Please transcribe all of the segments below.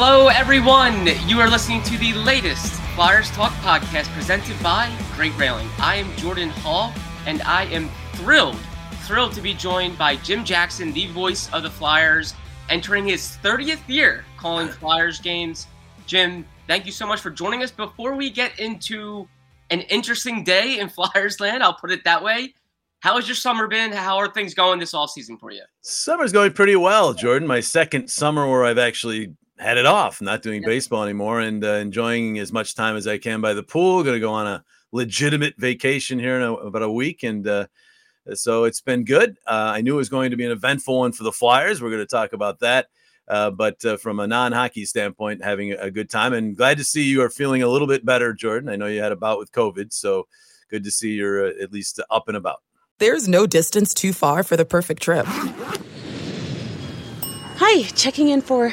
Hello, everyone. You are listening to the latest Flyers Talk podcast presented by Great Railing. I am Jordan Hall, and I am thrilled, thrilled to be joined by Jim Jackson, the voice of the Flyers, entering his 30th year calling Flyers games. Jim, thank you so much for joining us. Before we get into an interesting day in Flyers land, I'll put it that way. How has your summer been? How are things going this off season for you? Summer's going pretty well, Jordan. My second summer where I've actually had it off, not doing yeah. baseball anymore, and uh, enjoying as much time as I can by the pool. Going to go on a legitimate vacation here in a, about a week, and uh, so it's been good. Uh, I knew it was going to be an eventful one for the Flyers. We're going to talk about that. Uh, but uh, from a non-hockey standpoint, having a good time, and glad to see you are feeling a little bit better, Jordan. I know you had a bout with COVID, so good to see you're uh, at least up and about. There's no distance too far for the perfect trip. Hi, checking in for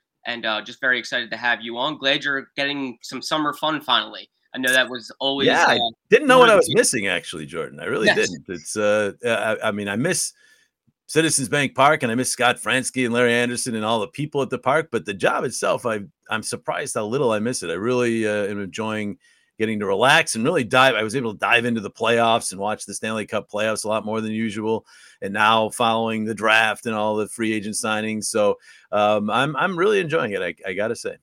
and uh, just very excited to have you on. Glad you're getting some summer fun finally. I know that was always. Yeah, uh, I didn't know what I was missing actually, Jordan. I really yes. didn't. It's. Uh, I, I, mean, I miss Citizens Bank Park and I miss Scott Franzke and Larry Andersen and all the people at the park, but the job itself, I I'm surprised how little I miss it. I really uh, am enjoying getting to relax and really dive. I was able to dive into the playoffs and watch the Stanley Cup playoffs a lot more than usual. And now following the draft and all the free agent signings, so um, I'm I'm really enjoying it. I, I got to say.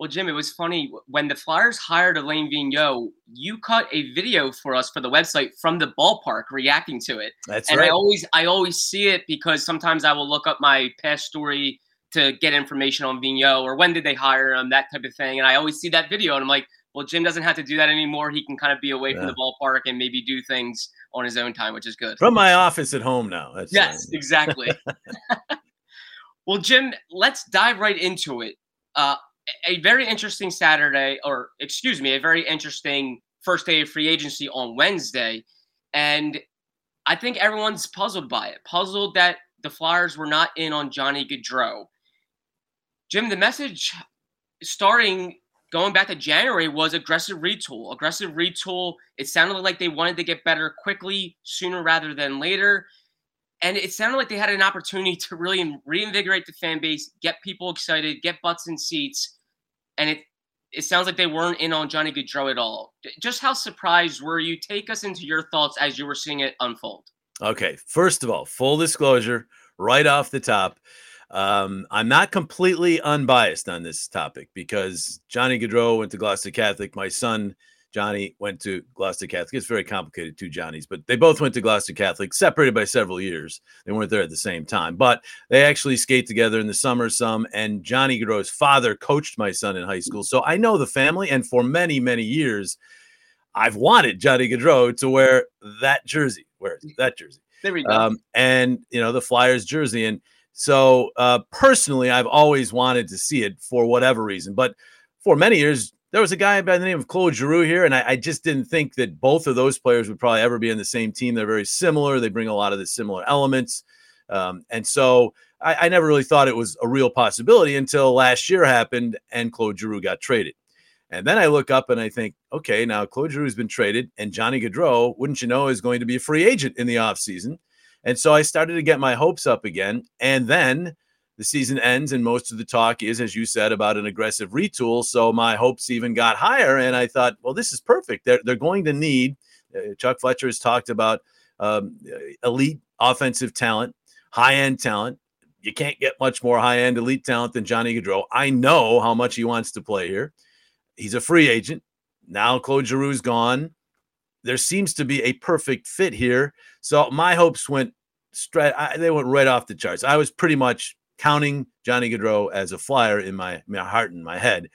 Well, Jim, it was funny when the Flyers hired Alain Vigneault. You cut a video for us for the website from the ballpark, reacting to it. That's and right. I always I always see it because sometimes I will look up my past story to get information on Vigneault or when did they hire him, that type of thing. And I always see that video and I'm like, well, Jim doesn't have to do that anymore. He can kind of be away yeah. from the ballpark and maybe do things on his own time, which is good. From my office at home now. That's yes, fine. exactly. well, Jim, let's dive right into it. Uh, a very interesting Saturday, or excuse me, a very interesting first day of free agency on Wednesday. And I think everyone's puzzled by it, puzzled that the Flyers were not in on Johnny Gaudreau. Jim, the message starting going back to January was aggressive retool. Aggressive retool. It sounded like they wanted to get better quickly, sooner rather than later. And it sounded like they had an opportunity to really reinvigorate the fan base, get people excited, get butts in seats. And it it sounds like they weren't in on Johnny Gaudreau at all. Just how surprised were you? Take us into your thoughts as you were seeing it unfold. Okay. First of all, full disclosure, right off the top, um, I'm not completely unbiased on this topic because Johnny Gaudreau went to Gloucester Catholic. My son Johnny went to Gloucester Catholic. It's very complicated, two Johnnies, but they both went to Gloucester Catholic, separated by several years. They weren't there at the same time, but they actually skate together in the summer some. And Johnny Gaudreau's father coached my son in high school, so I know the family. And for many, many years, I've wanted Johnny Gaudreau to wear that jersey. Where is that jersey? There we go. Um, and you know the Flyers jersey, and so uh, personally, I've always wanted to see it for whatever reason. But for many years, there was a guy by the name of Claude Giroux here, and I, I, just didn't think that both of those players would probably ever be in the same team. They're very similar. They bring a lot of the similar elements. Um, and so I, I, never really thought it was a real possibility until last year happened and Claude Giroux got traded. And then I look up and I think, okay, now Claude Giroux has been traded, and Johnny Gaudreau, wouldn't you know, is going to be a free agent in the offseason. And so I started to get my hopes up again. And then the season ends, and most of the talk is, as you said, about an aggressive retool. So my hopes even got higher. And I thought, well, this is perfect. They're, they're going to need, uh, Chuck Fletcher has talked about um, elite offensive talent, high end talent. You can't get much more high end elite talent than Johnny Gaudreau. I know how much he wants to play here. He's a free agent. Now Claude Giroux's gone there seems to be a perfect fit here. So my hopes went straight, I, they went right off the charts. I was pretty much counting Johnny Gaudreau as a flyer in my, my heart and my head.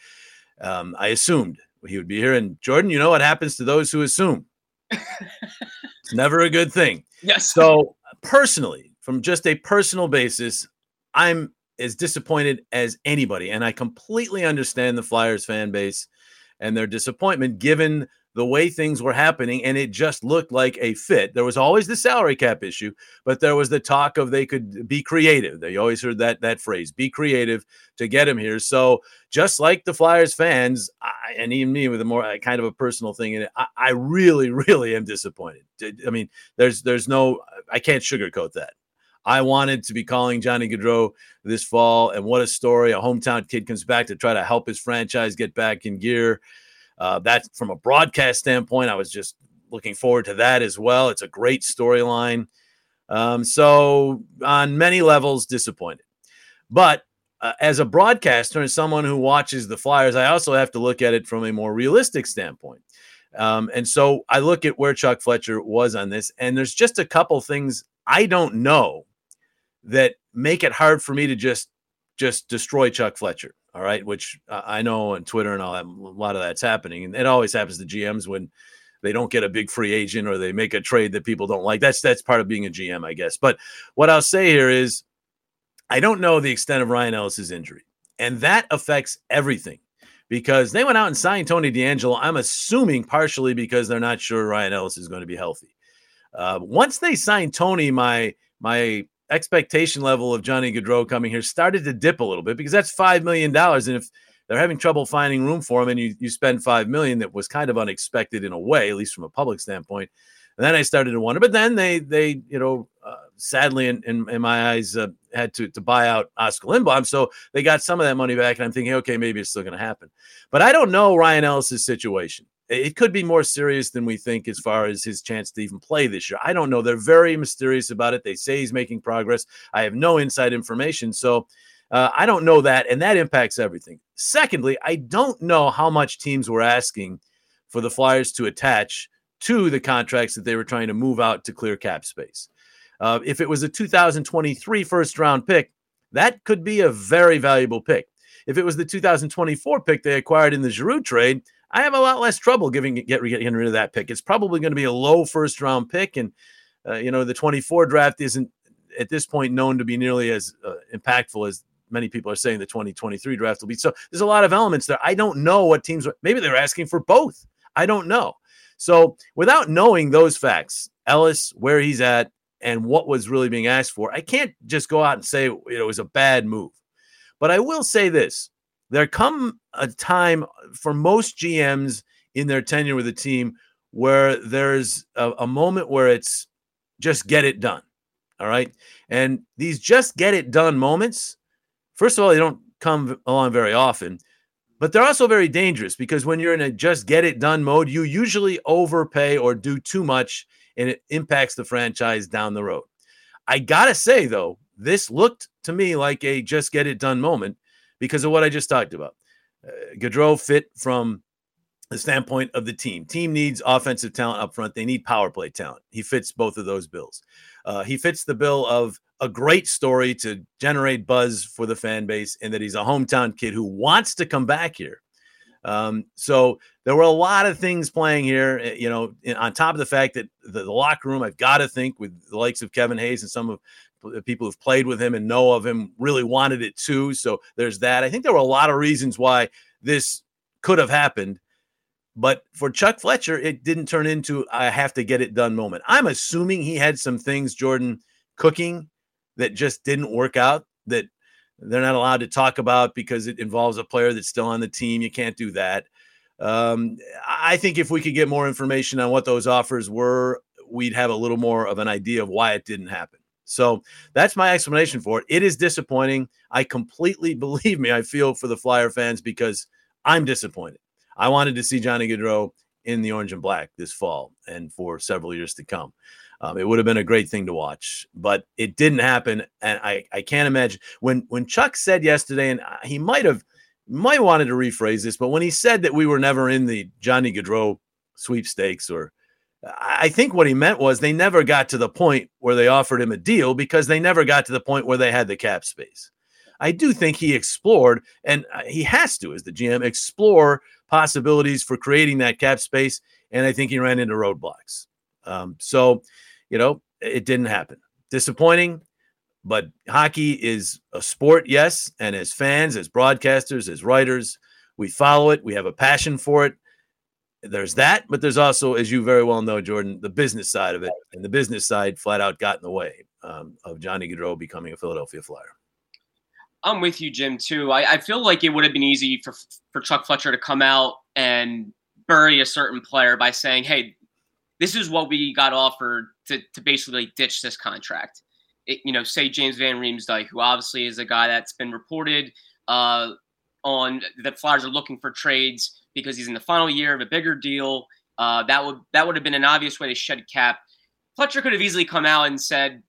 Um, I assumed he would be here. And Jordan, you know what happens to those who assume? it's never a good thing. Yes. So personally, from just a personal basis, I'm as disappointed as anybody. And I completely understand the Flyers fan base and their disappointment given the way things were happening, and it just looked like a fit. There was always the salary cap issue, but there was the talk of they could be creative. They always heard that that phrase, "Be creative" to get him here. So just like the Flyers fans, I, and even me with a more uh, kind of a personal thing in it, I, I really, really am disappointed. I mean, there's there's no, I can't sugarcoat that. I wanted to be calling Johnny Gaudreau this fall, and what a story! A hometown kid comes back to try to help his franchise get back in gear. Uh, that from a broadcast standpoint, I was just looking forward to that as well. It's a great storyline. Um, so on many levels, disappointed. But uh, as a broadcaster and someone who watches the Flyers, I also have to look at it from a more realistic standpoint. Um, and so I look at where Chuck Fletcher was on this, and there's just a couple things I don't know that make it hard for me to just just destroy Chuck Fletcher all right, which I know on Twitter and all that, a lot of that's happening. And it always happens to GMs when they don't get a big free agent or they make a trade that people don't like. That's that's part of being a GM, I guess. But what I'll say here is I don't know the extent of Ryan Ellis's injury. And that affects everything because they went out and signed Tony DeAngelo. I'm assuming partially because they're not sure Ryan Ellis is going to be healthy. Uh, once they signed Tony, my my expectation level of Johnny Gaudreau coming here started to dip a little bit because that's five million dollars, and if they're having trouble finding room for him, and you you spend five million, that was kind of unexpected in a way, at least from a public standpoint. And then I started to wonder, but then they they you know uh, sadly in, in, in my eyes uh, had to to buy out Oscar Lindblom, so they got some of that money back, and I'm thinking, okay, maybe it's still going to happen. But I don't know Ryan Ellis's situation it could be more serious than we think as far as his chance to even play this year. I don't know. They're very mysterious about it. They say he's making progress. I have no inside information. So uh, I don't know that. And that impacts everything. Secondly, I don't know how much teams were asking for the Flyers to attach to the contracts that they were trying to move out to clear cap space. Uh, if it was a 2023 first round pick, that could be a very valuable pick. If it was the 2024 pick they acquired in the Giroux trade, I have a lot less trouble giving get getting rid of that pick. It's probably going to be a low first round pick, and uh, you know the 24 draft isn't at this point known to be nearly as uh, impactful as many people are saying the 2023 draft will be. So there's a lot of elements there. I don't know what teams maybe they're asking for both. I don't know. So without knowing those facts, Ellis, where he's at, and what was really being asked for, I can't just go out and say you know, it was a bad move. But I will say this there come a time for most GMs in their tenure with a team where there's a, a moment where it's just get it done. All right. And these just get it done moments, first of all, they don't come along very often, but they're also very dangerous because when you're in a just get it done mode, you usually overpay or do too much and it impacts the franchise down the road. I got to say, though, this looked to me like a just get it done moment because of what I just talked about. Uh, Gaudreau fit from the standpoint of the team. Team needs offensive talent up front. They need power play talent. He fits both of those bills. Uh, he fits the bill of a great story to generate buzz for the fan base, and that he's a hometown kid who wants to come back here. Um, so there were a lot of things playing here, eh, you know, on top of the fact that the, the locker room, I've got to think with the likes of Kevin Hayes and some of people who've played with him and know of him really wanted it too. So there's that. I think there were a lot of reasons why this could have happened. But for Chuck Fletcher, it didn't turn into I have to get it done moment. I'm assuming he had some things, Jordan, cooking that just didn't work out that they're not allowed to talk about because it involves a player that's still on the team. You can't do that. Um, I think if we could get more information on what those offers were, we'd have a little more of an idea of why it didn't happen. So that's my explanation for it. It is disappointing. I completely believe me. I feel for the Flyer fans because I'm disappointed. I wanted to see Johnny Gaudreau in the orange and black this fall and for several years to come. Um, it would have been a great thing to watch, but it didn't happen. And I, I can't imagine when when Chuck said yesterday, and he might have might wanted to rephrase this, but when he said that we were never in the Johnny Gaudreau sweepstakes or I think what he meant was they never got to the point where they offered him a deal because they never got to the point where they had the cap space. I do think he explored, and uh, he has to, as the GM, explore possibilities for creating that cap space. And I think he ran into roadblocks. Um, so, you know, it didn't happen. Disappointing, but hockey is a sport, yes. And as fans, as broadcasters, as writers, We follow it. We have a passion for it. There's that, but there's also, as you very well know, Jordan, the business side of it. And the business side flat out got in the way um, of Johnny Gaudreau becoming a Philadelphia Flyer. I'm with you, Jim. Too. I, I feel like it would have been easy for for Chuck Fletcher to come out and bury a certain player by saying, "Hey, this is what we got offered to to basically ditch this contract." It, you know, say James Van Riemsdyk, who obviously is a guy that's been reported uh, on that Flyers are looking for trades because he's in the final year of a bigger deal. Uh, that would that would have been an obvious way to shed cap. Fletcher could have easily come out and said,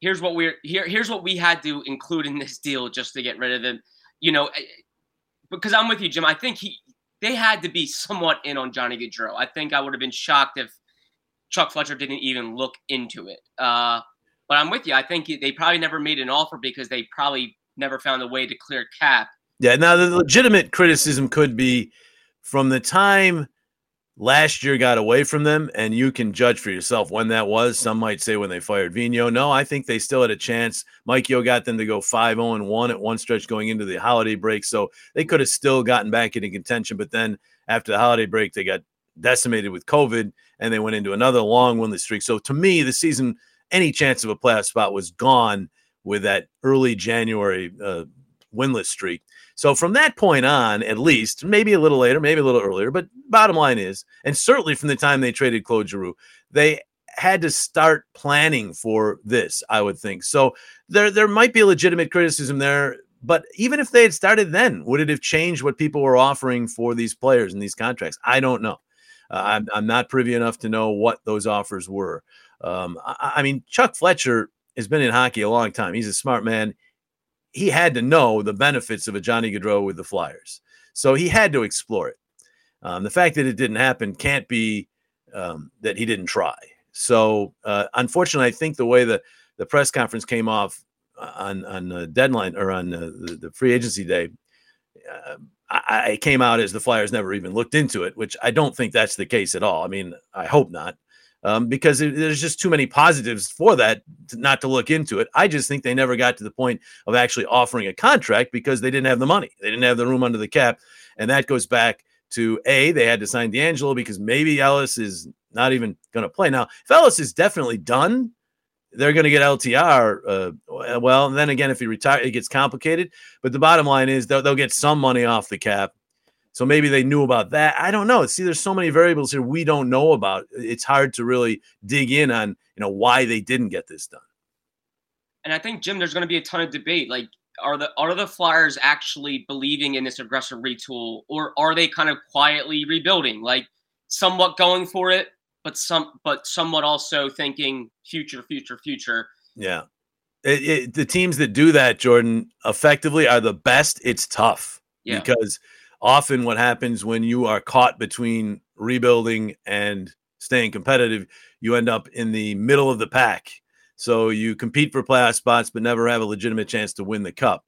here's what we're here here's what we had to include in this deal just to get rid of him. You know eh, because i'm with you jim. I think he they had to be somewhat in on johnny gaudreau. I think i would have been shocked if chuck fletcher didn't even look into it. Uh, but i'm with you. I think they probably never made an offer because they probably never found a way to clear cap. Yeah now the legitimate criticism could be from the time last year got away from them, and you can judge for yourself when that was. Some might say when they fired Vigneault. No, I think they still had a chance. Mike Yeo got them to go 5 0 1 at one stretch going into the holiday break. So they could have still gotten back into contention. But then after the holiday break, they got decimated with COVID and they went into another long winless streak. So to me, the season, any chance of a playoff spot was gone with that early January uh, winless streak. So from that point on, at least, maybe a little later, maybe a little earlier, but bottom line is, and certainly from the time they traded Claude Giroux, they had to start planning for this, I would think. So there there might be a legitimate criticism there, but even if they had started then, would it have changed what people were offering for these players and these contracts? I don't know. Uh, I'm, I'm not privy enough to know what those offers were. Um, I, I mean, Chuck Fletcher has been in hockey a long time. He's a smart man he had to know the benefits of a Johnny Gaudreau with the Flyers. So he had to explore it. Um, the fact that it didn't happen can't be um, that he didn't try. So uh, unfortunately, I think the way the, the press conference came off uh, on on the deadline or on the, the, free agency day, uh, I, I, came out as the Flyers never even looked into it, which I don't think that's the case at all. I mean, I hope not um, because it, there's just too many positives for that to, not to look into it. I just think they never got to the point of actually offering a contract because they didn't have the money. They didn't have the room under the cap. And that goes back to A, they had to sign DeAngelo because maybe Ellis is not even going to play. Now, if Ellis is definitely done, they're going to get LTR. Uh, well, then again, if he retires, it gets complicated. But the bottom line is they'll, they'll get some money off the cap so maybe they knew about that. I don't know. See, there's so many variables here we don't know about. It's hard to really dig in on, you know, why they didn't get this done. And I think Jim, there's going to be a ton of debate. Like, are the are the Flyers actually believing in this aggressive retool, or are they kind of quietly rebuilding, like somewhat going for it, but some but somewhat also thinking future, future, future. Yeah, it, it, the teams that do that, Jordan, effectively are the best. It's tough yeah. because often what happens when you are caught between rebuilding and staying competitive, you end up in the middle of the pack. So you compete for playoff spots, but never have a legitimate chance to win the cup.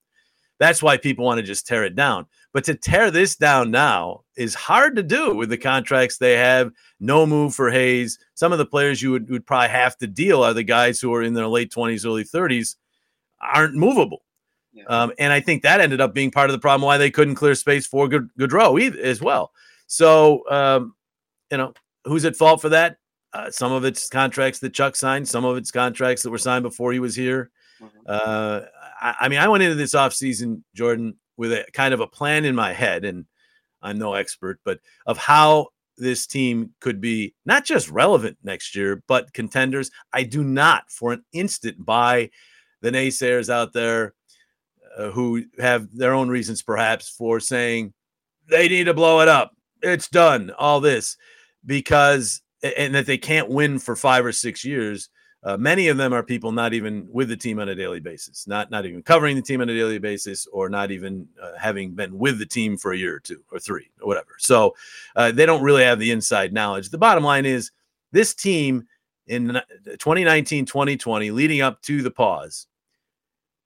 That's why people want to just tear it down. But to tear this down now is hard to do with the contracts they have. No move for Hayes. Some of the players you would, would probably have to deal are the guys who are in their late 20s, early 30s, aren't movable. Yeah. Um, and I think that ended up being part of the problem why they couldn't clear space for either, as well. So, um, you know, who's at fault for that? Uh, some of it's contracts that Chuck signed, some of it's contracts that were signed before he was here. Mm-hmm. Uh, I, I, mean, I went into this offseason, Jordan, with a kind of a plan in my head, and I'm no expert, but of how this team could be not just relevant next year, but contenders. I do not for an instant buy the naysayers out there uh, who have their own reasons perhaps for saying they need to blow it up. It's done, all this, because, and that they can't win for five or six years. Uh, many of them are people not even with the team on a daily basis, not not even covering the team on a daily basis, or not even uh, having been with the team for a year or two or three or whatever. So uh, they don't really have the inside knowledge. The bottom line is this team in 2019, 2020, leading up to the pause,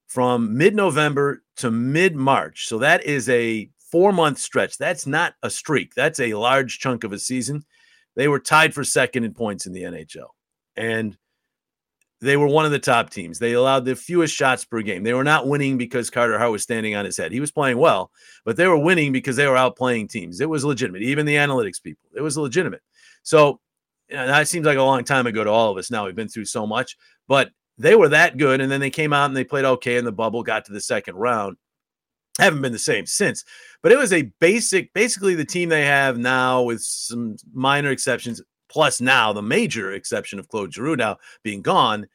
from mid November to mid March. So that is a four month stretch. That's not a streak, that's a large chunk of a season. They were tied for second in points in the NHL. And they were one of the top teams. They allowed the fewest shots per game. They were not winning because Carter Hart was standing on his head. He was playing well, but they were winning because they were outplaying teams. It was legitimate. Even the analytics people, it was legitimate. So that seems like a long time ago to all of us. Now we've been through so much, but they were that good. And then they came out and they played okay in the bubble, got to the second round. Haven't been the same since, but it was a basic, basically the team they have now with some minor exceptions, plus now the major exception of Claude Giroux now being gone,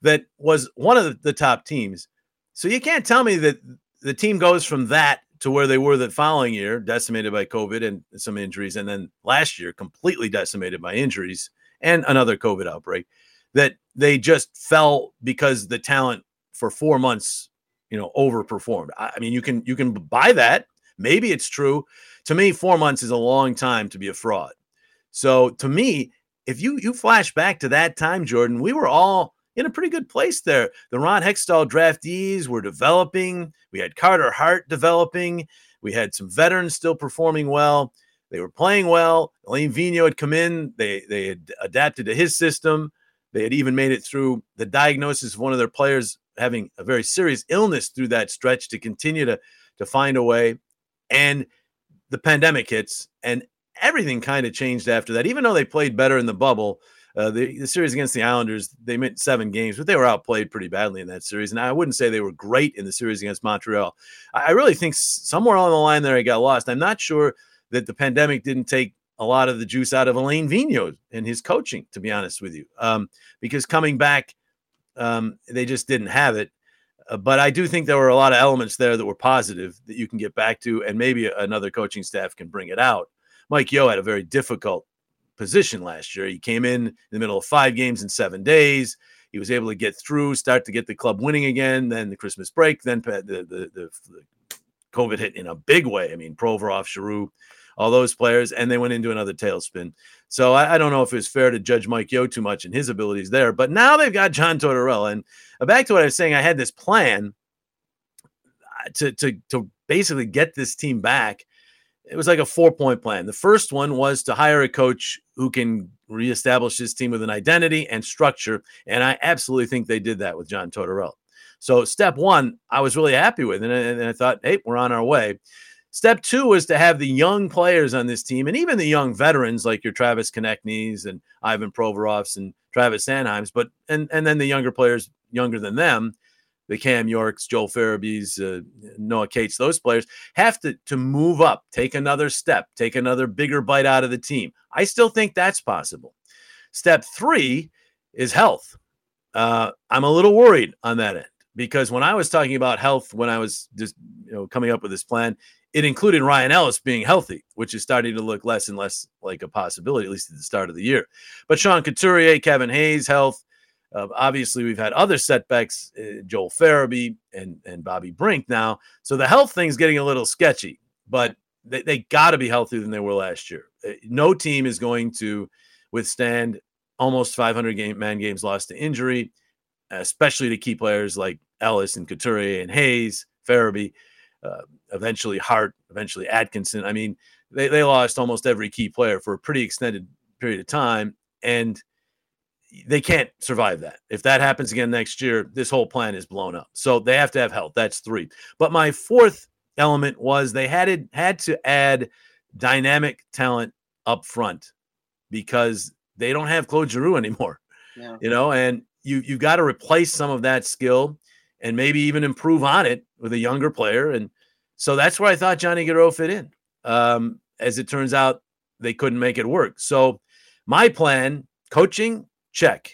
that was one of the, top teams. So you can't tell me that the team goes from that to where they were the following year, decimated by COVID and some injuries, and then last year completely decimated by injuries and another COVID outbreak. That they just fell because the talent for four months, you know, overperformed. I mean, you can you can buy that. Maybe it's true. To me, four months is a long time to be a fraud. So to me, if you you flash back to that time, Jordan, we were all in a pretty good place there. The Ron Hextall draftees were developing. We had Carter Hart developing. We had some veterans still performing well. They were playing well. Alain Vigneault had come in. They they had adapted to his system. They had even made it through the diagnosis of one of their players having a very serious illness through that stretch to continue to to find a way. And the pandemic hits, and everything kind of changed after that. Even though they played better in the bubble, uh, the, the series against the Islanders, they meant seven games, but they were outplayed pretty badly in that series. And I wouldn't say they were great in the series against Montreal. I, I really think somewhere along the line there, I got lost. I'm not sure that the pandemic didn't take a lot of the juice out of Alain Vigneault and his coaching, to be honest with you, um, because coming back, um, they just didn't have it. Uh, but I do think there were a lot of elements there that were positive that you can get back to, and maybe another coaching staff can bring it out. Mike Yeo had a very difficult position last year. He came in in the middle of five games in seven days. He was able to get through, start to get the club winning again. Then the Christmas break, then the the, the, the COVID hit in a big way. I mean, Provorov, Giroux, all those players, and they went into another tailspin. So I, I, don't know if it's fair to judge Mike Yeo too much and his abilities there. But now they've got John Tortorella, and back to what I was saying, I had this plan uh, to to to basically get this team back it was like a four point plan. The first one was to hire a coach who can reestablish his team with an identity and structure. And I absolutely think they did that with John Tortorella. So, step one, I was really happy with. And I, and I thought, hey, we're on our way. Step two was to have the young players on this team and even the young veterans like your Travis Konecny's and Ivan Provorovs and Travis Sanheims, but and and then the younger players younger than them the Cam Yorks, Joel Farabees, uh, Noah Cates, those players have to to move up, take another step, take another bigger bite out of the team. I still think that's possible. Step three is health. Uh, I'm a little worried on that end because when I was talking about health, when I was just you know coming up with this plan, it included Ryan Ellis being healthy, which is starting to look less and less like a possibility, at least at the start of the year. But Sean Couturier, Kevin Hayes, health. Uh, obviously, we've had other setbacks, uh, Joel Farabee and, and Bobby Brink now. So the health thing's getting a little sketchy, but they, they got to be healthier than they were last year. Uh, no team is going to withstand almost 500 game man games lost to injury, especially to key players like Ellis and Couturier and Hayes, Farabee, uh, eventually Hart, eventually Atkinson. I mean, they, they lost almost every key player for a pretty extended period of time. And – they can't survive that. If that happens again next year, this whole plan is blown up. So they have to have health. That's three. But my fourth element was they had it, had to add dynamic talent up front because they don't have Claude Giroux anymore. Yeah. You know, and you you've got to replace some of that skill and maybe even improve on it with a younger player. And so that's where I thought Johnny Gaudreau fit in. Um, as it turns out, they couldn't make it work. So my plan, coaching, check.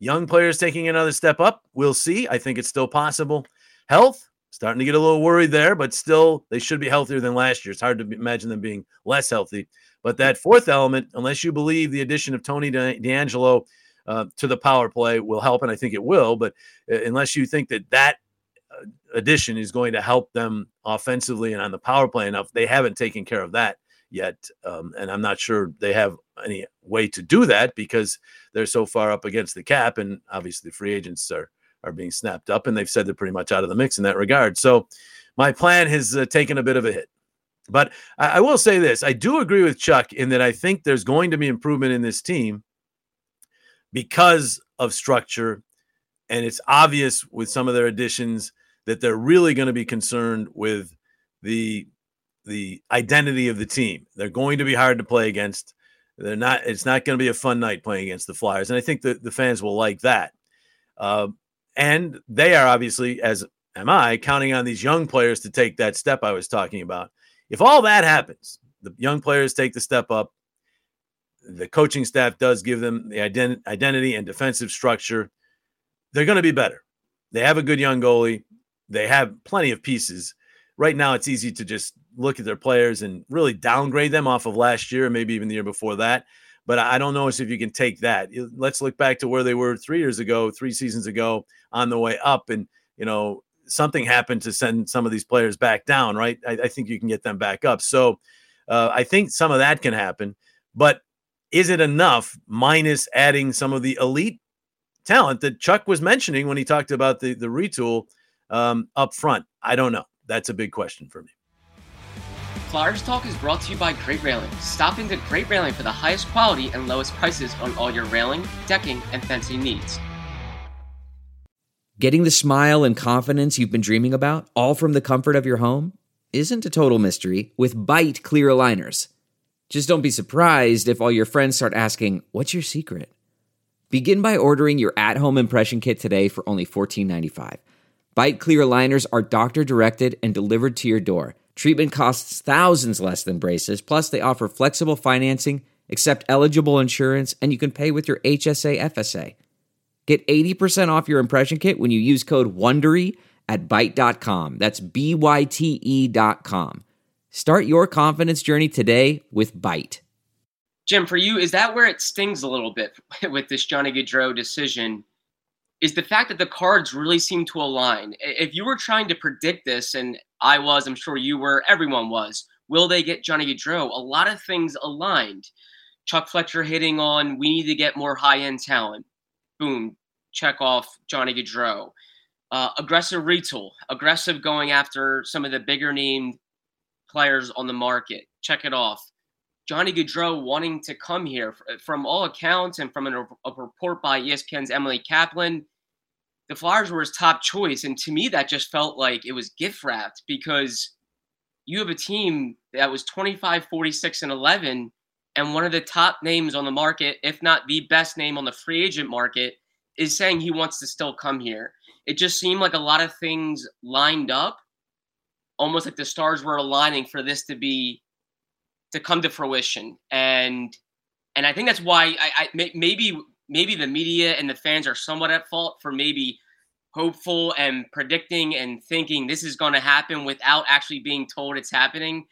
Young players taking another step up, we'll see. I think it's still possible. Health, starting to get a little worried there, but still, they should be healthier than last year. It's hard to imagine them being less healthy. But that fourth element, unless you believe the addition of Tony DeAngelo uh, to the power play will help, and I think it will, but uh, unless you think that that addition is going to help them offensively and on the power play enough, they haven't taken care of that yet. Um, and I'm not sure they have any way to do that because they're so far up against the cap. And obviously, free agents are, are being snapped up, and they've said they're pretty much out of the mix in that regard. So my plan has uh, taken a bit of a hit. But I, I will say this I do agree with Chuck in that I think there's going to be improvement in this team because of structure And it's obvious with some of their additions that they're really going to be concerned with the the identity of the team. They're going to be hard to play against. They're not. It's not going to be a fun night playing against the Flyers, and I think that the fans will like that. Uh, and they are obviously, as am I, counting on these young players to take that step I was talking about. If all that happens, the young players take the step up. The coaching staff does give them the ident- identity and defensive structure. They're going to be better. They have a good young goalie. They have plenty of pieces. Right now, it's easy to just look at their players and really downgrade them off of last year, maybe even the year before that. But I don't know if you can take that. Let's look back to where they were three years ago, three seasons ago, on the way up, and you know something happened to send some of these players back down. Right? I, I think you can get them back up. So uh, I think some of that can happen. But is it enough? Minus adding some of the elite talent that Chuck was mentioning when he talked about the the retool um, up front. I don't know. That's a big question for me. Flyers Talk is brought to you by Great Railing. Stop into Great Railing for the highest quality and lowest prices on all your railing, decking, and fencing needs. Getting the smile and confidence you've been dreaming about, all from the comfort of your home, isn't a total mystery with Byte clear aligners. Just don't be surprised if all your friends start asking, What's your secret? Begin by ordering your at home impression kit today for only $14.95. Byte clear aligners are doctor directed and delivered to your door. Treatment costs thousands less than braces, plus, they offer flexible financing, accept eligible insurance, and you can pay with your HSA FSA. Get 80% off your impression kit when you use code WONDERY at Byte.com. That's B Y T E.com. Start your confidence journey today with Byte. Jim, for you, is that where it stings a little bit with this Johnny Gaudreau decision? Is the fact that the cards really seem to align? If you were trying to predict this, and I was, I'm sure you were, everyone was. Will they get Johnny Gaudreau? A lot of things aligned. Chuck Fletcher hitting on, we need to get more high end talent. Boom, check off Johnny Gaudreau. Uh, aggressive retool, aggressive going after some of the bigger named players on the market. Check it off. Johnny Gaudreau wanting to come here from all accounts and from a report by ESPN's Emily Kaplan the Flyers were his top choice. And to me, that just felt like it was gift wrapped because you have a team that was 25, 46, and 11, and one of the top names on the market, if not the best name on the free agent market, is saying he wants to still come here. It just seemed like a lot of things lined up, almost like the stars were aligning for this to be to come to fruition. And and I think that's why I, I maybe maybe the media and the fans are somewhat at fault for maybe hopeful and predicting and thinking this is going to happen without actually being told it's happening.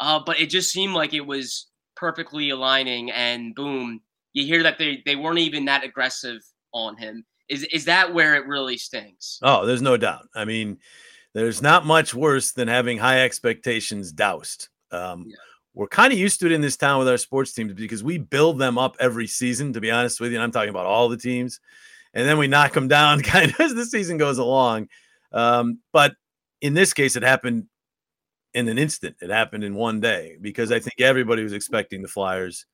Uh, but it just seemed like it was perfectly aligning, and boom, you hear that they, they weren't even that aggressive on him. Is is that where it really stings? Oh, there's no doubt. I mean, there's not much worse than having high expectations doused. Um, yeah. We're kind of used to it in this town with our sports teams because we build them up every season. To be honest with you, and I'm talking about all the teams and then we knock them down kind of as the season goes along. Um, but in this case, it happened in an instant. It happened in one day because I think everybody was expecting the Flyers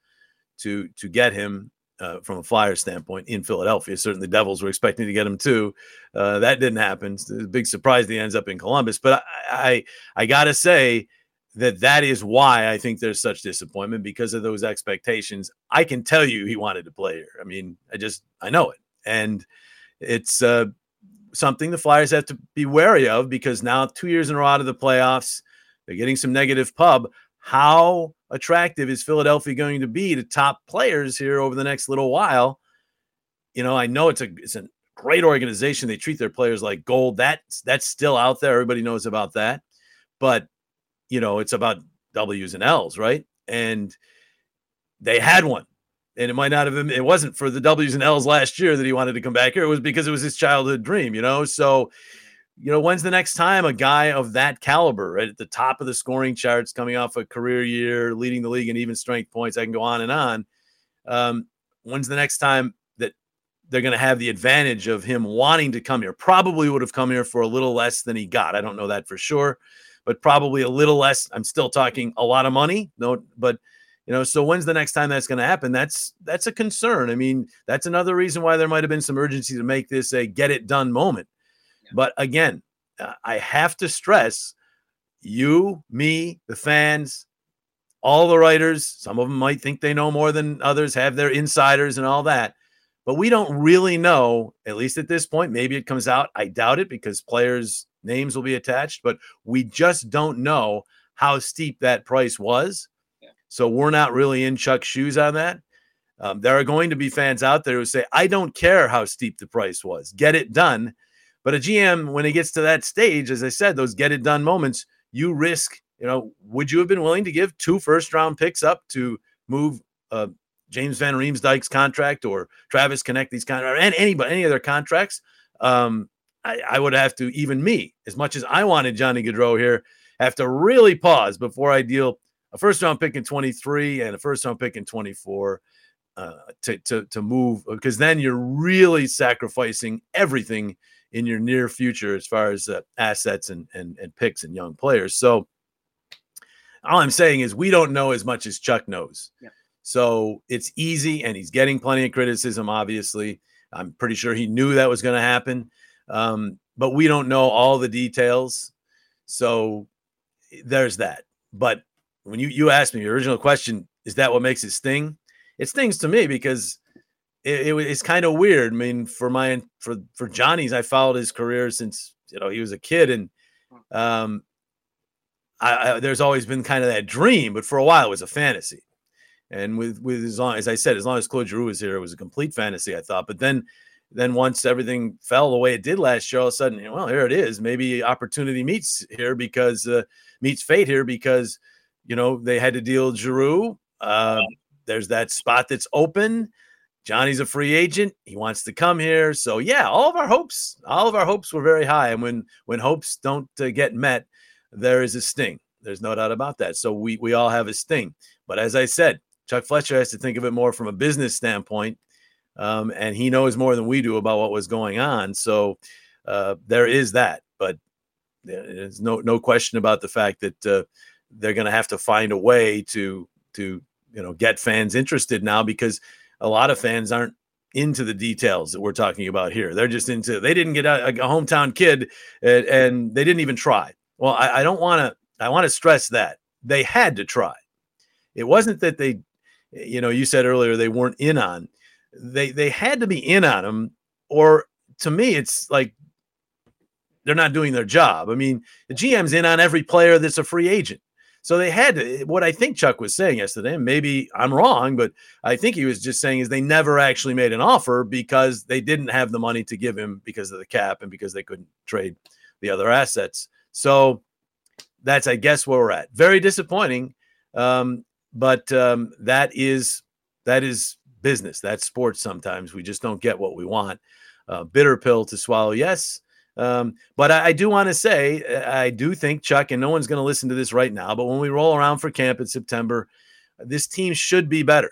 to to get him uh, from a Flyers standpoint in Philadelphia. Certainly, the Devils were expecting to get him too. Uh, that didn't happen. Big surprise that he ends up in Columbus. But I, I, I gotta say that that is why I think there's such disappointment because of those expectations. I can tell you he wanted to play here. I mean, I just I know it and it's uh, something the Flyers have to be wary of because now two years in a row out of the playoffs, they're getting some negative pub. How attractive is Philadelphia going to be to top players here over the next little while? You know, I know it's a it's a great organization. They treat their players like gold. That's that's still out there. Everybody knows about that. But you know, it's about W's and L's, right? And they had one and it might not have been it wasn't for the W's and L's last year that he wanted to come back here. It was because it was his childhood dream, you know. So, you know, when's the next time a guy of that caliber, right at the top of the scoring charts, coming off a career year, leading the league in even strength points? I can go on and on. Um, when's the next time that they're going to have the advantage of him wanting to come here? Probably would have come here for a little less than he got. I don't know that for sure, but probably a little less. I'm still talking a lot of money, no, but You know, so when's the next time that's going to happen? That's that's a concern. I mean, that's another reason why there might have been some urgency to make this a get it done moment. Yeah. But again, uh, I have to stress you, me, the fans, all the writers, some of them might think they know more than others, have their insiders and all that. But we don't really know, at least at this point. Maybe it comes out. I doubt it because players' names will be attached, but we just don't know how steep that price was. So we're not really in Chuck's shoes on that. Um, there are going to be fans out there who say, I don't care how steep the price was, get it done. But a GM, when he gets to that stage, as I said, those get it done moments, you risk, you know, would you have been willing to give two first round picks up to move uh, James Van Riemsdyk's contract or Travis Konecny's contract and anybody, any other contracts? Um, I, I, would have to, even me, as much as I wanted Johnny Gaudreau here, have to really pause before I deal a first round pick in 23 and a first round pick in 24 uh, to, to, to move because then you're really sacrificing everything in your near future as far as uh, assets and, and, and picks and young players. So all I'm saying is we don't know as much as Chuck knows. So it's easy, and he's getting plenty of criticism, obviously. I'm pretty sure he knew that was going to happen. Um, but we don't know all the details. So there's that. But when you you asked me your original question, is that what makes it sting? It stings to me because it, it it's kind of weird. I mean, for my for for Johnny's, I followed his career since you know he was a kid, and um, I, I, there's always been kind of that dream, but for a while it was a fantasy. And with with as long as I said, as long as Claude Giroux was here, it was a complete fantasy. I thought, but then then once everything fell the way it did last year, all of a sudden, well, here it is. Maybe opportunity meets here because uh, meets fate here because you know, they had to deal Giroux. Uh, there's that spot that's open. Johnny's a free agent. He wants to come here. So yeah, all of our hopes, all of our hopes were very high. And when when hopes don't uh, get met, there is a sting. There's no doubt about that. So we we all have a sting. But as I said, Chuck Fletcher has to think of it more from a business standpoint, um, and he knows more than we do about what was going on. So uh, there is that. But there's no no question about the fact that uh, they're going to have to find a way to to you know get fans interested now because a lot of fans aren't into the details that we're talking about here. They're just into they didn't get a, a hometown kid and, and, they didn't even try. Well, I, I don't want to I want to stress that they had to try. It wasn't that they, you know, you said earlier they weren't in on. They they had to be in on them, or to me, it's like they're not doing their job. I mean, the GM's in on every player that's a free agent. So they had to, what I think Chuck was saying yesterday, and maybe I'm wrong, but I think he was just saying is they never actually made an offer because they didn't have the money to give him because of the cap and because they couldn't trade the other assets. So that's, I guess, where we're at. Very disappointing, um, but um, that is that is business. That's sports. Sometimes we just don't get what we want. Uh, bitter pill to swallow. Yes, um, but I, I do want to say, I do think Chuck, and no one's going to listen to this right now, but when we roll around for camp in September, this team should be better.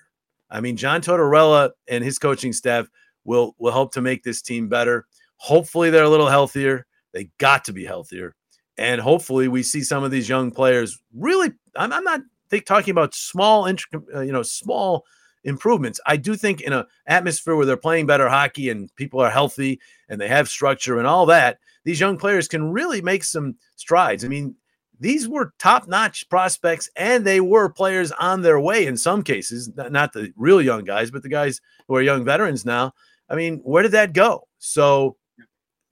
I mean, John Tortorella and his coaching staff will will help to make this team better. Hopefully, they're a little healthier. They got to be healthier, and hopefully, we see some of these young players really. I'm, I'm not think, talking about small, uh, you know, small improvements. I do think in an atmosphere where they're playing better hockey and people are healthy and they have structure and all that, these young players can really make some strides. I mean, these were top notch prospects and they were players on their way in some cases, not the real young guys, but the guys who are young veterans now. I mean, where did that go? So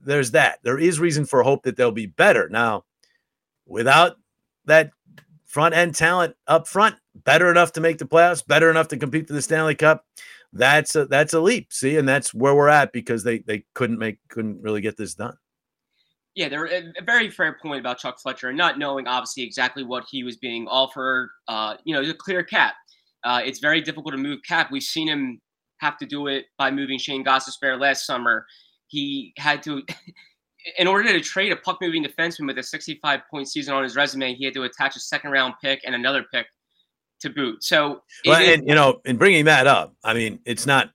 there's that. There is reason for hope that they'll be better. Now, without that front end talent up front, better enough to make the playoffs, better enough to compete for the Stanley Cup. That's a that's a leap. See, and that's where we're at because they they couldn't make couldn't really get this done. Yeah, there a very fair point about Chuck Fletcher and not knowing obviously exactly what he was being offered. Uh, you know, it's a clear cap. Uh, it's very difficult to move cap. We've seen him have to do it by moving Shane Gostisbehere last summer. He had to in order to trade a puck moving defenseman with a 65 point season on his resume, he had to attach a second round pick and another pick to boot. So, well, and you know, in bringing that up, I mean, it's not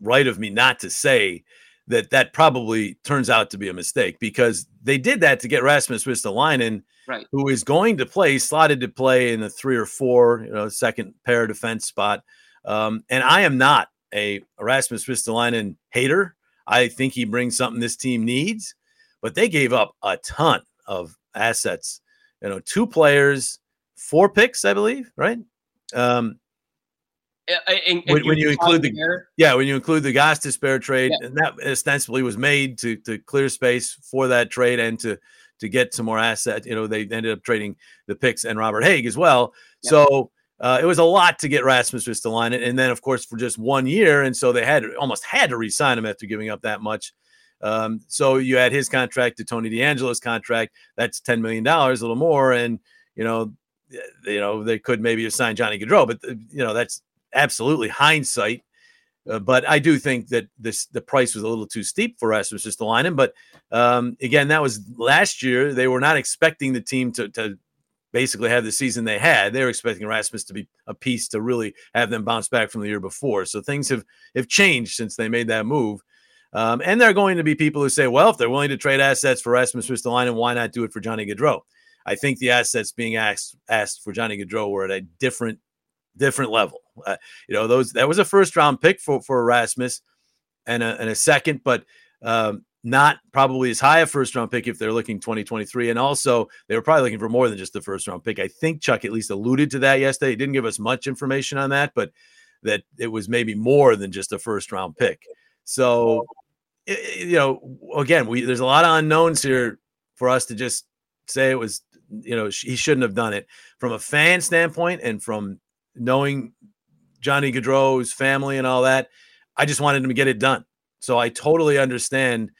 right of me not to say that that probably turns out to be a mistake because they did that to get Rasmus Ristolainen right. who is going to play, slotted to play in the three or four, you know, second pair defense spot. Um, and I am not a Rasmus Ristolainen hater. I think he brings something this team needs, but they gave up a ton of assets. You know, two players, four picks, I believe, right? Um, and, when, when you include the there, yeah, when you include the Gostisbehere trade, Yeah. and that ostensibly was made to to clear space for that trade and to to get some more assets. You know, they ended up trading the picks and Robert Hagg as well. Yeah. So uh, it was a lot to get Rasmus Ristolainen, and then of course for just one year, and so they had almost had to re-sign him after giving up that much. Um, so you add his contract to Tony DeAngelo's contract. That's ten million dollars, a little more, and you know, you know they could maybe assign Johnny Gaudreau, but uh, you know that's absolutely hindsight. Uh, but I do think that this the price was a little too steep for us to just Rasmus Ristolainen. But um, again, that was last year. They were not expecting the team to to basically have the season they had. They were expecting Rasmus to be a piece to really have them bounce back from the year before. So things have have changed since they made that move. Um, and there are going to be people who say, well, if they're willing to trade assets for Rasmus Ristolainen, why not do it for Johnny Gaudreau? I think the assets being asked asked for Johnny Gaudreau were at a different different level. Uh, you know, those that was a first round pick for for Erasmus and a, and a second, but um, not probably as high a first round pick if they're looking 2023. And also, they were probably looking for more than just the first round pick. I think Chuck at least alluded to that yesterday. He didn't give us much information on that, but that it was maybe more than just a first round pick. So, you know, again, we there's a lot of unknowns here for us to just say it was, you know, he shouldn't have done it from a fan standpoint and from knowing Johnny Gaudreau's family and all that. I just wanted him to get it done. So I totally understand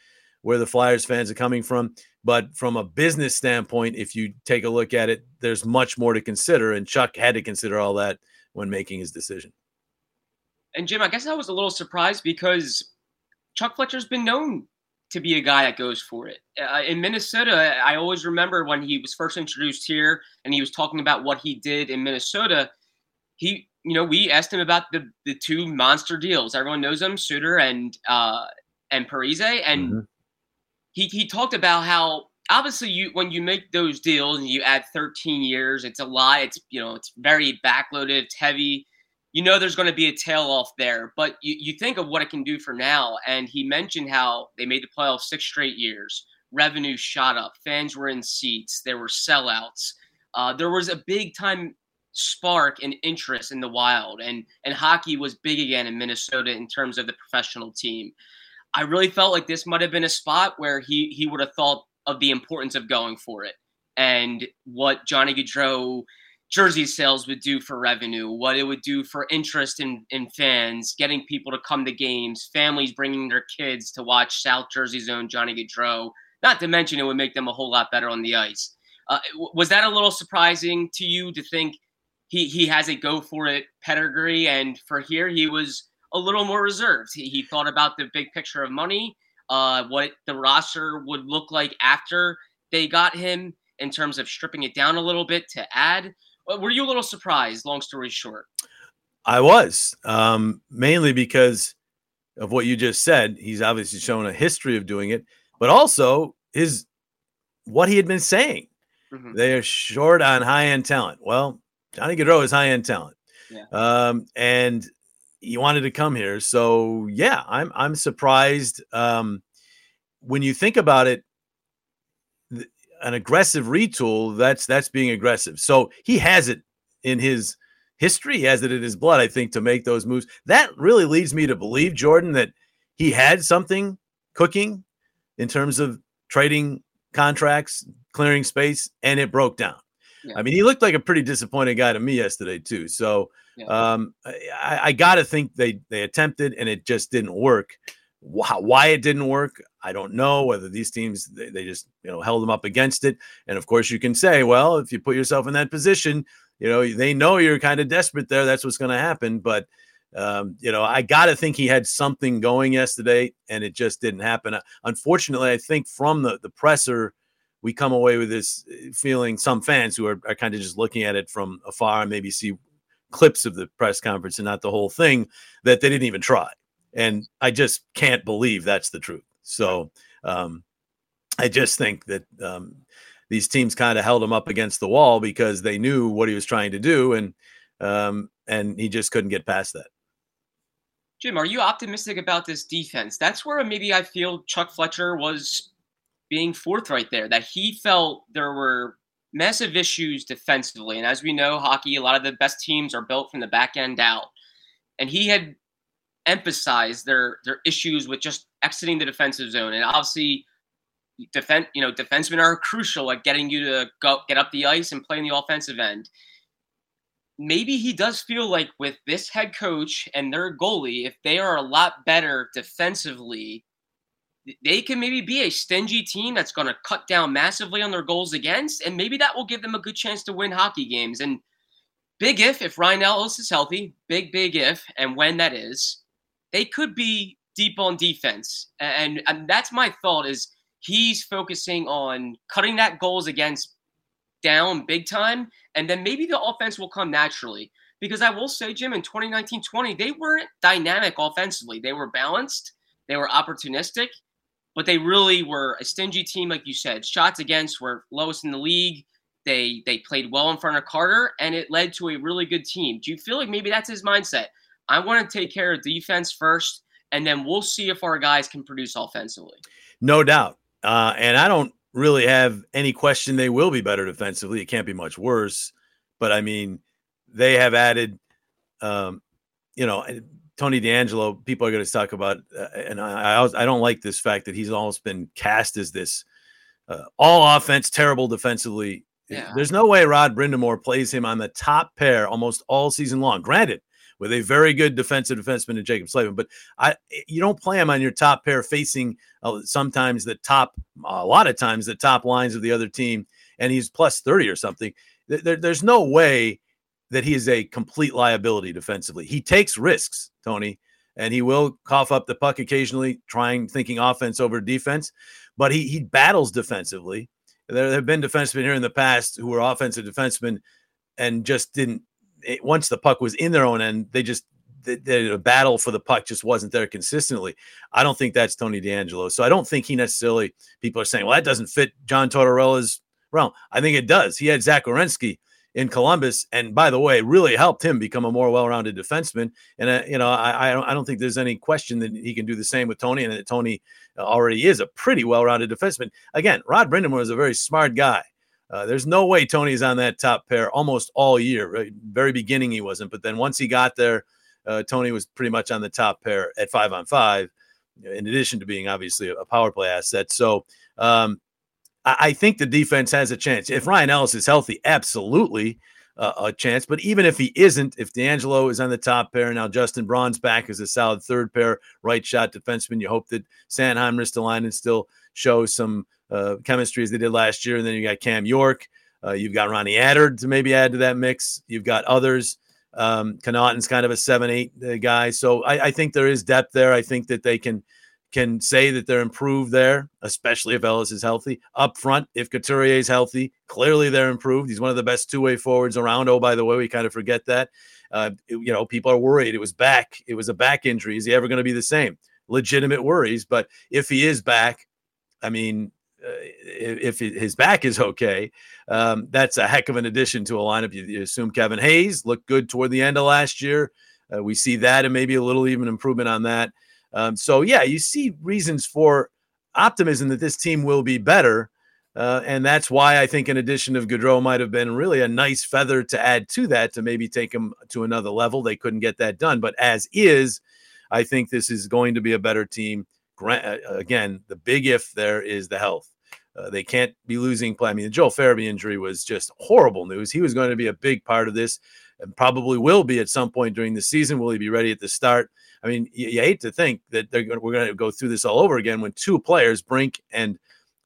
where the Flyers fans are coming from. But from a business standpoint, if you take a look at it, there's much more to consider. And Chuck had to consider all that when making his decision. and Jim, I guess I was a little surprised because Chuck Fletcher's been known to be a guy that goes for it. Uh, in Minnesota, I always remember when he was first introduced here and he was talking about what he did in Minnesota. He, you know, we asked him about the the two monster deals. Everyone knows them, Suter and uh, and Parise, and Mhm. he he talked about how obviously you when you make those deals and you add 13 years, it's a lot. It's you know it's very backloaded, it's heavy. You know there's going to be a tail off there, but you, you think of what it can do for now. And he mentioned how they made the playoffs six straight years. Revenue shot up, fans were in seats, there were sellouts. Uh, there was a big time spark and interest in the wild, and and hockey was big again in Minnesota in terms of the professional team. I really felt like this might have been a spot where he he would have thought of the importance of going for it and what Johnny Gaudreau jersey sales would do for revenue, what it would do for interest in, in fans, getting people to come to games, families bringing their kids to watch South Jersey Zone Johnny Gaudreau. Not to mention it would make them a whole lot better on the ice. Uh, was that a little surprising to you to think he, he has a go for it pedigree and for here he was a little more reserved. He, he thought about the big picture of money, uh, what the roster would look like after they got him in terms of stripping it down a little bit to add. Were you a little surprised? Long story short. I was um, mainly because of what you just said. He's obviously shown a history of doing it, but also his what he had been saying. Mhm. They are short on high end talent. Well, Johnny Gaudreau is high end talent, Yeah. um, and he wanted to come here. So yeah, I'm I'm surprised. Um, when you think about it, an aggressive retool that's that's being aggressive. So he has it in his history. He has it in his blood, I think, to make those moves. That really leads me to believe, Jordan, that he had something cooking in terms of trading contracts, clearing space, and it broke down. Yeah. I mean, he looked like a pretty disappointed guy to me yesterday, too. So Yeah. um, I, I got to think they they attempted and it just didn't work. Why, it didn't work, I don't know. Whether these teams they, they just you know held them up against it, and of course you can say, well, if you put yourself in that position, you know they know you're kind of desperate there. That's what's going to happen. But um, you know, I got to think he had something going yesterday, and it just didn't happen. Uh, Unfortunately, I think from the the presser, we come away with this uh, feeling. Some fans who are, are kind of just looking at it from afar and maybe see clips of the press conference and not the whole thing that they didn't even try. And I just can't believe that's the truth. So um, I just think that um, these teams kind of held him up against the wall because they knew what he was trying to do, and um, and he just couldn't get past that. Jim, are you optimistic about this defense? That's where maybe I feel Chuck Fletcher was being forthright there, that he felt there were massive issues defensively. And as we know, hockey, a lot of the best teams are built from the back end out. And he had emphasized their their issues with just exiting the defensive zone. And obviously, defense you know defensemen are crucial at getting you to go get up the ice and play in the offensive end. Maybe he does feel like with this head coach and their goalie, if they are a lot better defensively, they can maybe be a stingy team that's going to cut down massively on their goals against, and maybe that will give them a good chance to win hockey games. And big if, if Ryan Ellis is healthy, big, big if, and when that is, they could be deep on defense. And, and that's my thought is he's focusing on cutting that goals against down big time, and then maybe the offense will come naturally. Because I will say, Jim, in 2019 20, they weren't dynamic offensively. They were balanced, they were opportunistic, but they really were a stingy team, like you said. Shots against were lowest in the league. They they played well in front of Carter, and it led to a really good team. Do you feel like maybe that's his mindset? I want to take care of defense first, and then we'll see if our guys can produce offensively. No doubt. Uh, and I don't really have any question they will be better defensively. It can't be much worse. But I mean, they have added, um, you know, Tony DeAngelo. People are going to talk about, uh, and I, I, I don't like this fact that he's almost been cast as this uh, all offense, terrible defensively. Yeah. There's no way Rod Brind'Amour plays him on the top pair almost all season long. Granted, with a very good defensive defenseman in Jaccob Slavin. But I, you don't play him on your top pair facing uh, sometimes the top, a lot of times the top lines of the other team, and he's plus 30 or something. There, there's no way that he is a complete liability defensively. He takes risks, Tony, and he will cough up the puck occasionally, trying thinking offense over defense, but he he battles defensively. There have been defensemen here in the past who were offensive defensemen and just didn't it, once the puck was in their own end, they just the, the, battle for the puck just wasn't there consistently. I don't think that's Tony DeAngelo. So I don't think he necessarily. People are saying, well, that doesn't fit John Tortorella's realm. I think it does. He had Zach in Columbus, and by the way, really helped him become a more well-rounded defenseman. And uh, you know, I I don't, I don't think there's any question that he can do the same with Tony, and that Tony already is a pretty well-rounded defenseman. Again, Rod Brind'Amour is a very smart guy. Uh, there's no way Tony's on that top pair almost all year. Right? Very beginning he wasn't, but then once he got there, uh, Tony was pretty much on the top pair at five on five. In addition to being obviously a power play asset, so um, I, I, think the defense has a chance. If Ryan Ellis is healthy, absolutely uh, a chance. But even if he isn't, if DeAngelo is on the top pair now, Justin Braun's back as a solid third pair right shot defenseman. You hope that Sanheim Ristolainen still shows some uh, chemistry as they did last year. And then you got Cam York. Uh, you've got Ronnie Attard to maybe add to that mix. You've got others. Um, Connauton's kind of a seven, eight uh, guy. So I, I, think there is depth there. I think that they can can say that they're improved there, especially if Ellis is healthy. Up front, if Couturier is healthy, clearly they're improved. He's one of the best two way forwards around. Oh, by the way, we kind of forget that. Uh, you know, people are worried. It was back. It was a back injury. Is he ever going to be the same? Legitimate worries. But if he is back, I mean, uh, if his back is okay, um, that's a heck of an addition to a lineup. You, assume Kevin Hayes looked good toward the end of last year. Uh, we see that and maybe a little even improvement on that. Um, so yeah, you see reasons for optimism that this team will be better. Uh, and that's why I think an addition of Gaudreau might have been really a nice feather to add to that to maybe take them to another level. They couldn't get that done, but as is, I think this is going to be a better team. Uh, again, the big if there is the health. Uh, they can't be losing play. I mean, the Joel Farabee injury was just horrible news. He was going to be a big part of this and probably will be at some point during the season. Will he be ready at the start? I mean, you, you hate to think that they're going, we're going to go through this all over again when two players, Brink and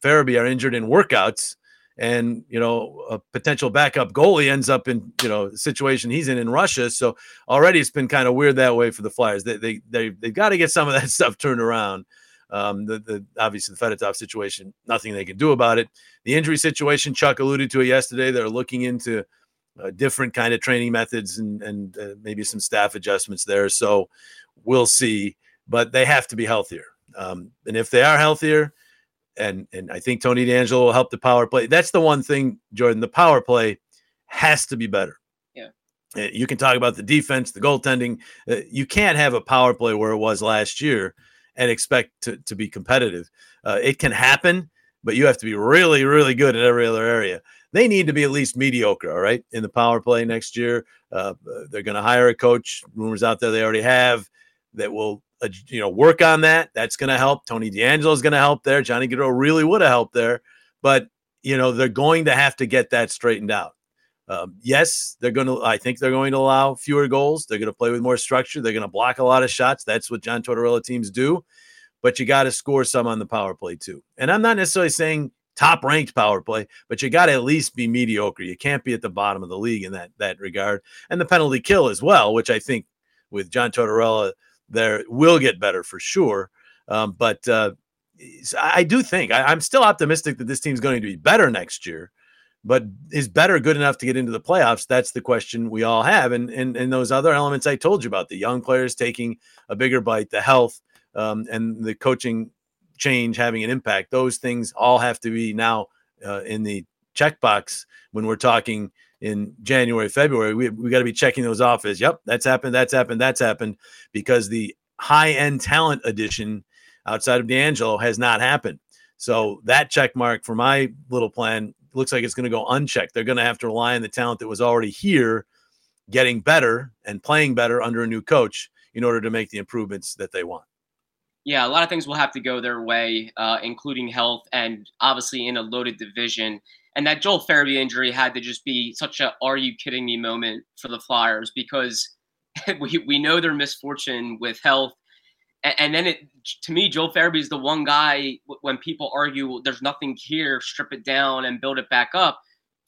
Farabee, are injured in workouts. And you know, a potential backup goalie ends up in you know situation he's in in Russia. So already it's been kind of weird that way for the Flyers. They they they they've got to get some of that stuff turned around. Um, the, the obviously the Fedotov situation, nothing they can do about it. The injury situation, Chuck alluded to it yesterday. They're looking into uh, different kind of training methods and and uh, maybe some staff adjustments there. So we'll see, but they have to be healthier. Um, and if they are healthier, and and I think Tony DeAngelo will help the power play. That's the one thing, Jordan. The power play has to be better. Yeah. Uh, You can talk about the defense, the goaltending. Uh, You can't have a power play where it was last year and expect to, to be competitive. Uh, it can happen, but you have to be really, really good in every other area. They need to be at least mediocre, all right, in the power play next year. Uh, they're going to hire a coach. Rumors out there they already have that will, uh, you know, work on that. That's going to help. Tony DeAngelo is going to help there. Johnny Gaudreau really would have helped there, but you know they're going to have to get that straightened out. Um, yes, they're going to. I think they're going to allow fewer goals. They're going to play with more structure. They're going to block a lot of shots. That's what John Tortorella teams do. But you got to score some on the power play too. And I'm not necessarily saying top ranked power play, but you got to at least be mediocre. You can't be at the bottom of the league in that that regard. And the penalty kill as well, which I think with John Tortorella there will get better for sure. Um, but uh, I do think I, I'm still optimistic that this team's going to be better next year but is better good enough to get into the playoffs? That's the question we all have. And and, and those other elements I told you about the young players taking a bigger bite, the health, um, and the coaching change having an impact. Those things all have to be now uh, in the checkbox when we're talking in January, February. We, we got to be checking those off as, yep, that's happened, that's happened, that's happened, because the high end talent addition outside of DeAngelo has not happened. So that check mark for my little plan looks like it's going to go unchecked. They're going to have to rely on the talent that was already here, getting better and playing better under a new coach in order to make the improvements that they want. Yeah, a lot of things will have to go their way, uh, including health, and obviously in a loaded division. And that Joel Farabee injury had to just be such a "Are you kidding me?" moment for the Flyers because we we know their misfortune with health and then it to me joel farabee is the one guy when people argue there's nothing here strip it down and build it back up.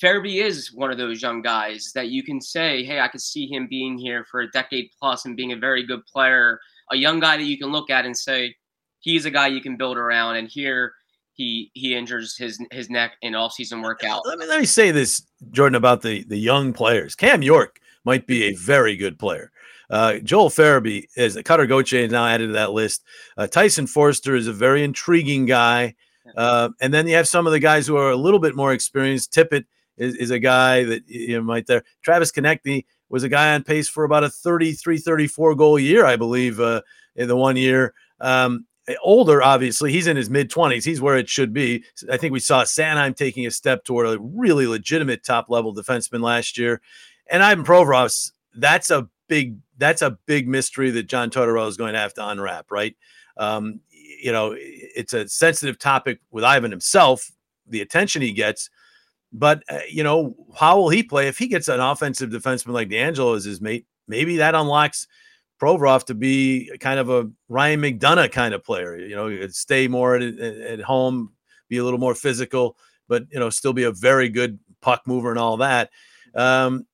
Farabee is one of those young guys that you can say hey i could see him being here for a decade plus and being a very good player. A young guy that you can look at and say he's a guy you can build around and here he he injures his his neck in all season workout. Let me let me say this jordan about the the young players. Cam york might be a very good player uh, Joel Farabee is Cutter Gauthier is now added to that list. Uh, Tyson Foerster is a very intriguing guy. Uh, and then you have some of the guys who are a little bit more experienced. Tippett is, is a guy that you know might there. Travis Konecny was a guy on pace for about a 33, 34 goal year, I believe, uh, in the one year. Um, older, obviously, he's in his mid 20s. He's where it should be. I think we saw Sanheim taking a step toward a really legitimate top level defenseman last year. And Ivan Provorov's, that's a big that's a big mystery that John Tortorella is going to have to unwrap, right? Um, you know, it's a sensitive topic with Ivan himself, the attention he gets. But uh, you know, how will he play if he gets an offensive defenseman like DeAngelo as his mate? Maybe that unlocks Provorov to be kind of a Ryan McDonagh kind of player. You know, stay more at, at home, be a little more physical, but you know, still be a very good puck mover and all that. Um,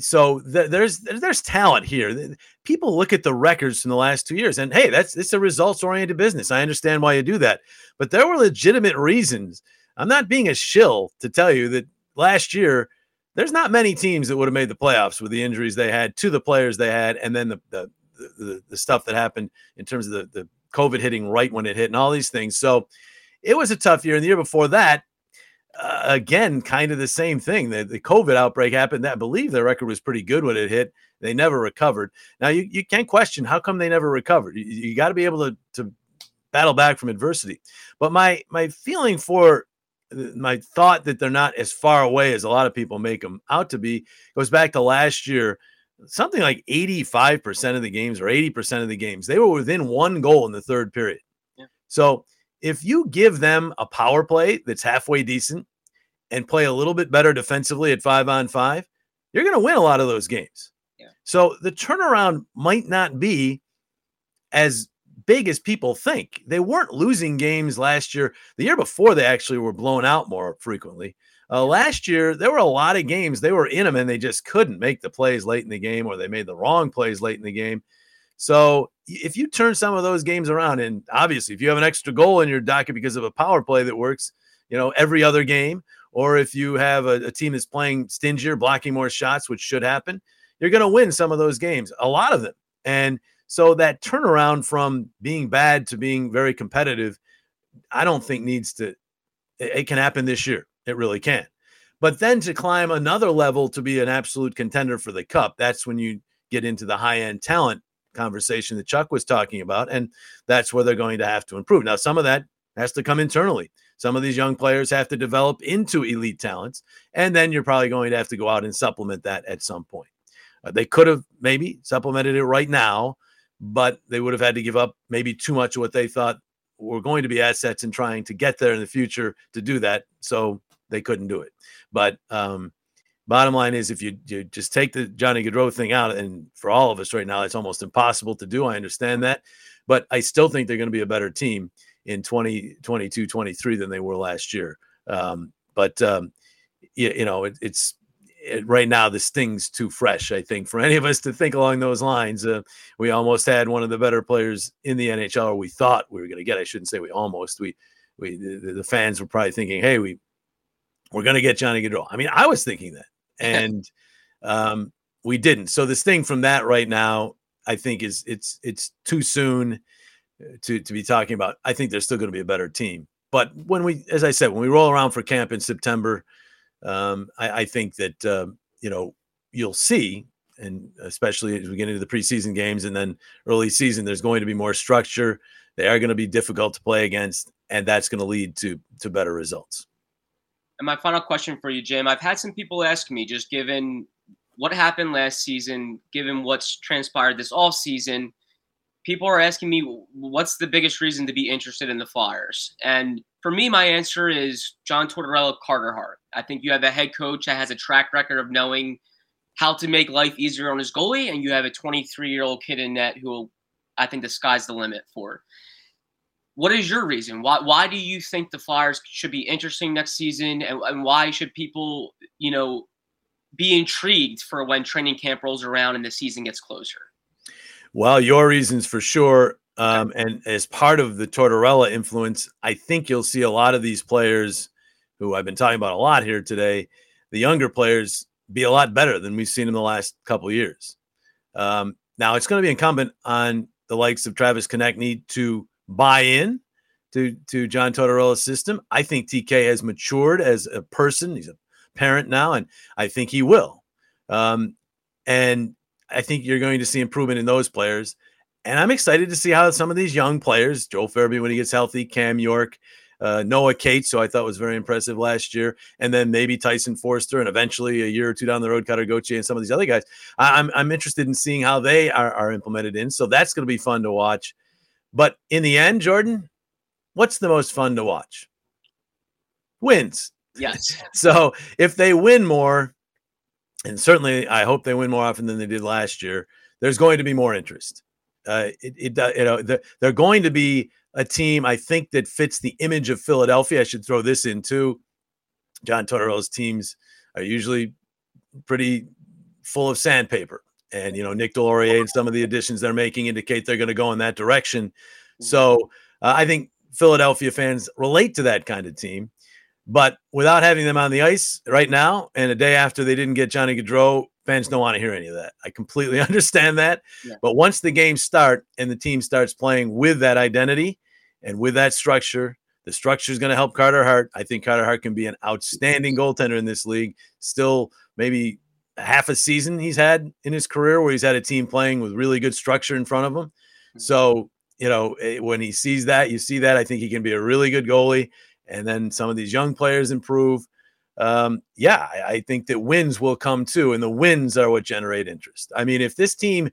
so th- there's there's talent here. People look at the records from the last two years, and hey, that's it's a results oriented business. I understand why you do that, but there were legitimate reasons. I'm not being a shill to tell you that last year there's not many teams that would have made the playoffs with the injuries they had to the players they had, and then the the the, the stuff that happened in terms of the the COVID hitting right when it hit, and all these things. So it was a tough year. And the year before that, uh, again, kind of the same thing. The, the COVID outbreak happened. I believe their record was pretty good when it hit. They never recovered. Now you, you can't question how come they never recovered. You, you got to be able to, to battle back from adversity. But my my feeling for uh, my thought that they're not as far away as a lot of people make them out to be goes back to last year. Something like 85% of the games or 80% of the games, they were within one goal in the third period. Yeah. So if you give them a power play that's halfway decent and play a little bit better defensively at five on five, you're going to win a lot of those games. Yeah. So the turnaround might not be as big as people think. They weren't losing games last year. The year before, they actually were blown out more frequently. Uh, last year, there were a lot of games they were in them and they just couldn't make the plays late in the game or they made the wrong plays late in the game. So if you turn some of those games around, and obviously if you have an extra goal in your docket because of a power play that works, you know, every other game, or if you have a, a team that's playing stingier, blocking more shots, which should happen, you're going to win some of those games, a lot of them. And so that turnaround from being bad to being very competitive I don't think needs to. It, it can happen this year. It really can. But then to climb another level to be an absolute contender for the cup, that's when you get into the high end talent conversation that Chuck was talking about. And that's where they're going to have to improve. Now, some of that has to come internally. Some of these young players have to develop into elite talents. And then you're probably going to have to go out and supplement that at some point. Uh, they could have maybe supplemented it right now, but they would have had to give up maybe too much of what they thought were going to be assets in trying to get there in the future to do that. So they couldn't do it. But um, bottom line is, if you, you just take the Johnny Gaudreau thing out, and for all of us right now, it's almost impossible to do. I understand that. But I still think they're going to be a better team in 2022 23 than they were last year. Um, but, um, you, you know, it, it's it, right now, this thing's too fresh, I think, for any of us to think along those lines. Uh, we almost had one of the better players in the NHL, or we thought we were going to get. I shouldn't say we almost. We, we the, the fans were probably thinking, hey, we, we're going to get Johnny Gaudreau. I mean, I was thinking that. And um, we didn't. So this thing from that right now, I think is it's it's too soon to to be talking about. I think there's still going to be a better team. But when we, as I said, when we roll around for camp in September, um, I, I, think that uh, you know you'll see, and especially as we get into the preseason games and then early season, there's going to be more structure. They are going to be difficult to play against, and that's going to lead to to better results. And my final question for you, Jim, I've had some people ask me, just given what happened last season, given what's transpired this off season people are asking me what's the biggest reason to be interested in the Flyers. And for me, my answer is John Tortorella, Carter Hart. I think you have a head coach that has a track record of knowing how to make life easier on his goalie, and you have a 23 year old kid in net who I think the sky's the limit for. What is your reason? Why why do you think the Flyers should be interesting next season, and, and why should people, you know, be intrigued for when training camp rolls around and the season gets closer? Well, your reasons for sure. Um, and as part of the Tortorella influence, I think you'll see a lot of these players who I've been talking about a lot here today, the younger players be a lot better than we've seen in the last couple years. Um, now it's going to be incumbent on the likes of Travis Konecny to buy in to to John Tortorella's system. I think TK has matured as a person. He's a parent now, and I think he will. Um, and I think you're going to see improvement in those players. And I'm excited to see how some of these young players, Joel Farabee when he gets healthy, Cam York, uh, Noah Cates, who I thought was very impressive last year, and then maybe Tyson Foerster, and eventually a year or two down the road, Gauthier and some of these other guys. I, am I'm, I'm interested in seeing how they are, are implemented in. So that's going to be fun to watch. But in the end, Jordan, what's the most fun to watch? Wins. Yes. so if they win more, and certainly I hope they win more often than they did last year. There's going to be more interest. Uh, it, it you know they're going to be a team I think that fits the image of Philadelphia. I should throw this in too. John Tortorella's teams are usually pretty full of sandpaper, and you know Nick Deslauriers and some of the additions they're making indicate they're going to go in that direction. So uh, I think Philadelphia fans relate to that kind of team. But without having them on the ice right now, and a day after they didn't get Johnny Gaudreau, fans don't want to hear any of that. I completely understand that. Yeah. But once the games start and the team starts playing with that identity and with that structure, the structure is going to help Carter Hart. I think Carter Hart can be an outstanding goaltender in this league. Still, maybe half a season he's had in his career where he's had a team playing with really good structure in front of him. Mm-hmm. So, you know, eh, when he sees that, you see that. I think he can be a really good goalie and then some of these young players improve. Um, yeah, I, I think that wins will come too, and the wins are what generate interest. I mean, if this team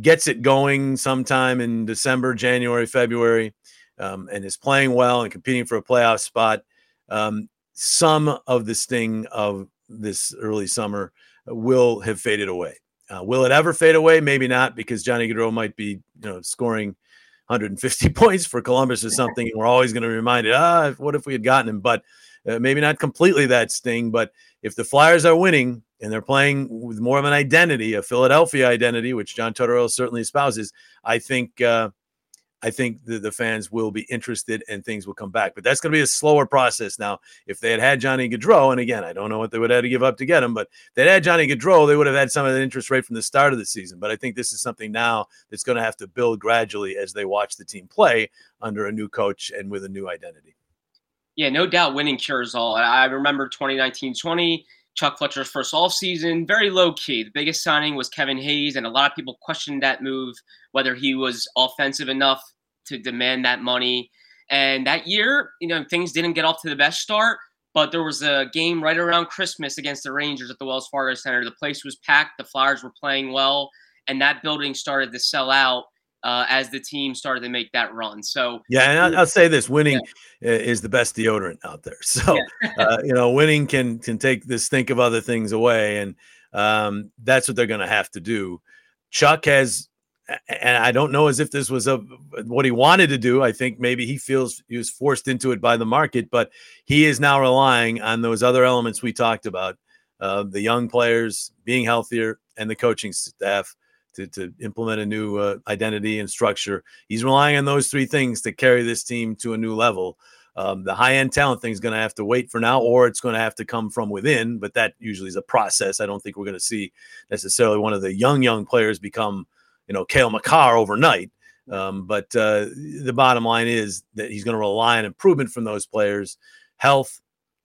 gets it going sometime in December, January, February, um, and is playing well and competing for a playoff spot, um, some of the sting of this early summer will have faded away. Uh, will it ever fade away? Maybe not, because Johnny Gaudreau might be, you know, scoring 150 points for Columbus or something, and we're always going to be reminded, ah, what if we had gotten him? But uh, maybe not completely that sting. But if the Flyers are winning and they're playing with more of an identity, a Philadelphia identity, which John Tortorella certainly espouses, I think uh, I think the, the fans will be interested and things will come back. But that's going to be a slower process now. If they had had Johnny Gaudreau, and again, I don't know what they would have to give up to get him, but they'd had Johnny Gaudreau, they would have had some of the interest rate from the start of the season. But I think this is something now that's going to have to build gradually as they watch the team play under a new coach and with a new identity. Yeah, no doubt winning cures all. I remember 2019 20 Chuck Fletcher's first off season, very low key. The biggest signing was Kevin Hayes, and a lot of people questioned that move, whether he was offensive enough to demand that money. And that year, you know, things didn't get off to the best start, but there was a game right around Christmas against the Rangers at the Wells Fargo Center. The place was packed, the Flyers were playing well, and that building started to sell out uh, as the team started to make that run. So yeah, and I'll, I'll say this: winning yeah. is the best deodorant out there. So yeah. uh, you know, winning can can take this think of other things away, and um, that's what they're going to have to do. Chuck has, and I don't know as if this was a what he wanted to do. I think maybe he feels he was forced into it by the market, but he is now relying on those other elements we talked about: uh, the young players being healthier and the coaching staff to, to implement a new uh, identity and structure. He's relying on those three things to carry this team to a new level. Um, the high end talent thing is going to have to wait for now, or it's going to have to come from within. But that usually is a process. I don't think we're going to see necessarily one of the young young players become, you know, Cale Makar overnight. Um, but uh, the bottom line is that he's going to rely on improvement from those players, health,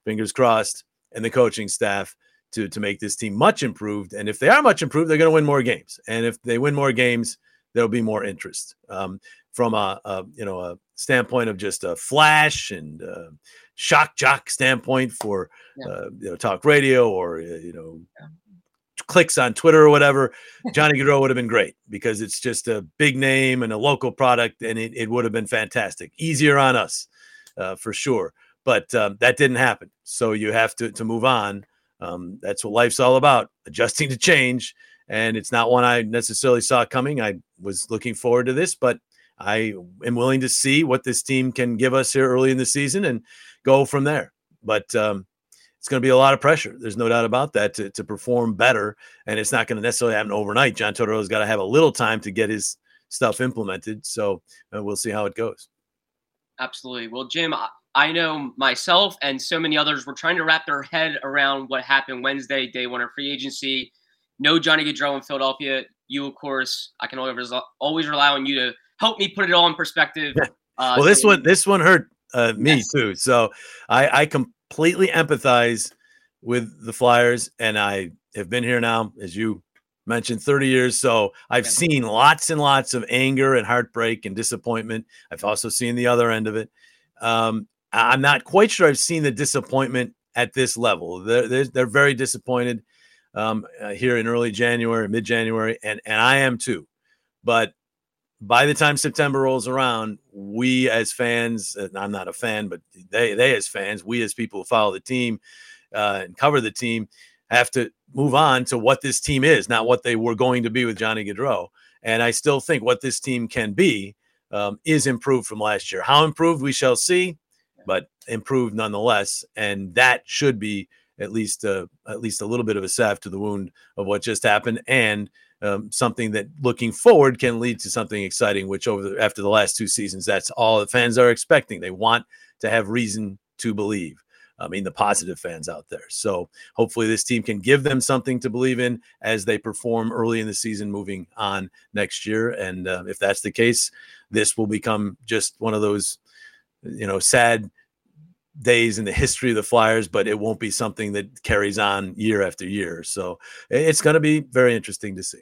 fingers crossed, and the coaching staff to to make this team much improved. And if they are much improved, they're going to win more games. And if they win more games, there'll be more interest. Um, from a, a, you know a standpoint of just a flash and uh, shock jock standpoint for yeah. uh, you know talk radio or uh, you know yeah. clicks on Twitter or whatever, Johnny Gaudreau would have been great because it's just a big name and a local product, and it, it would have been fantastic. Easier on us uh, for sure, but um, that didn't happen. So you have to to move on um, that's what life's all about adjusting to change. And it's not one I necessarily saw coming. I was looking forward to this, but I am willing to see what this team can give us here early in the season and go from there. But um, it's going to be a lot of pressure. There's no doubt about that to, to perform better. And it's not going to necessarily happen overnight. John Tortorella's got to have a little time to get his stuff implemented. So uh, we'll see how it goes. Absolutely. Well, Jim, I know myself and so many others were trying to wrap their head around what happened Wednesday, day one of free agency. No Johnny Gaudreau in Philadelphia. You, of course, I can always always rely on you to help me put it all in perspective. Uh, well, this one this one hurt uh, me yes. too. So I, I completely empathize with the Flyers, and I have been here now, as you mentioned 30 years so i've seen lots and lots of anger and heartbreak and disappointment i've also seen the other end of it um, I'm not quite sure I've seen the disappointment at this level. They're, they're, they're very disappointed um, uh, here in early January, mid January, and, and I am too. But by the time September rolls around, we as fans, I'm not a fan, but they, they as fans, we as people who follow the team uh, and cover the team, have to move on to what this team is, not what they were going to be with Johnny Gaudreau. And I still think what this team can be um, is improved from last year. How improved we shall see but improved nonetheless. And that should be at least uh, at least a little bit of a salve to the wound of what just happened, and um, something that looking forward can lead to something exciting. Which over the, after the last two seasons, that's all the fans are expecting. They want to have reason to believe. I mean, the positive fans out there. So hopefully, this team can give them something to believe in as they perform early in the season, moving on next year. And uh, if that's the case, this will become just one of those you know, sad days in the history of the Flyers, but it won't be something that carries on year after year. So it's going to be very interesting to see.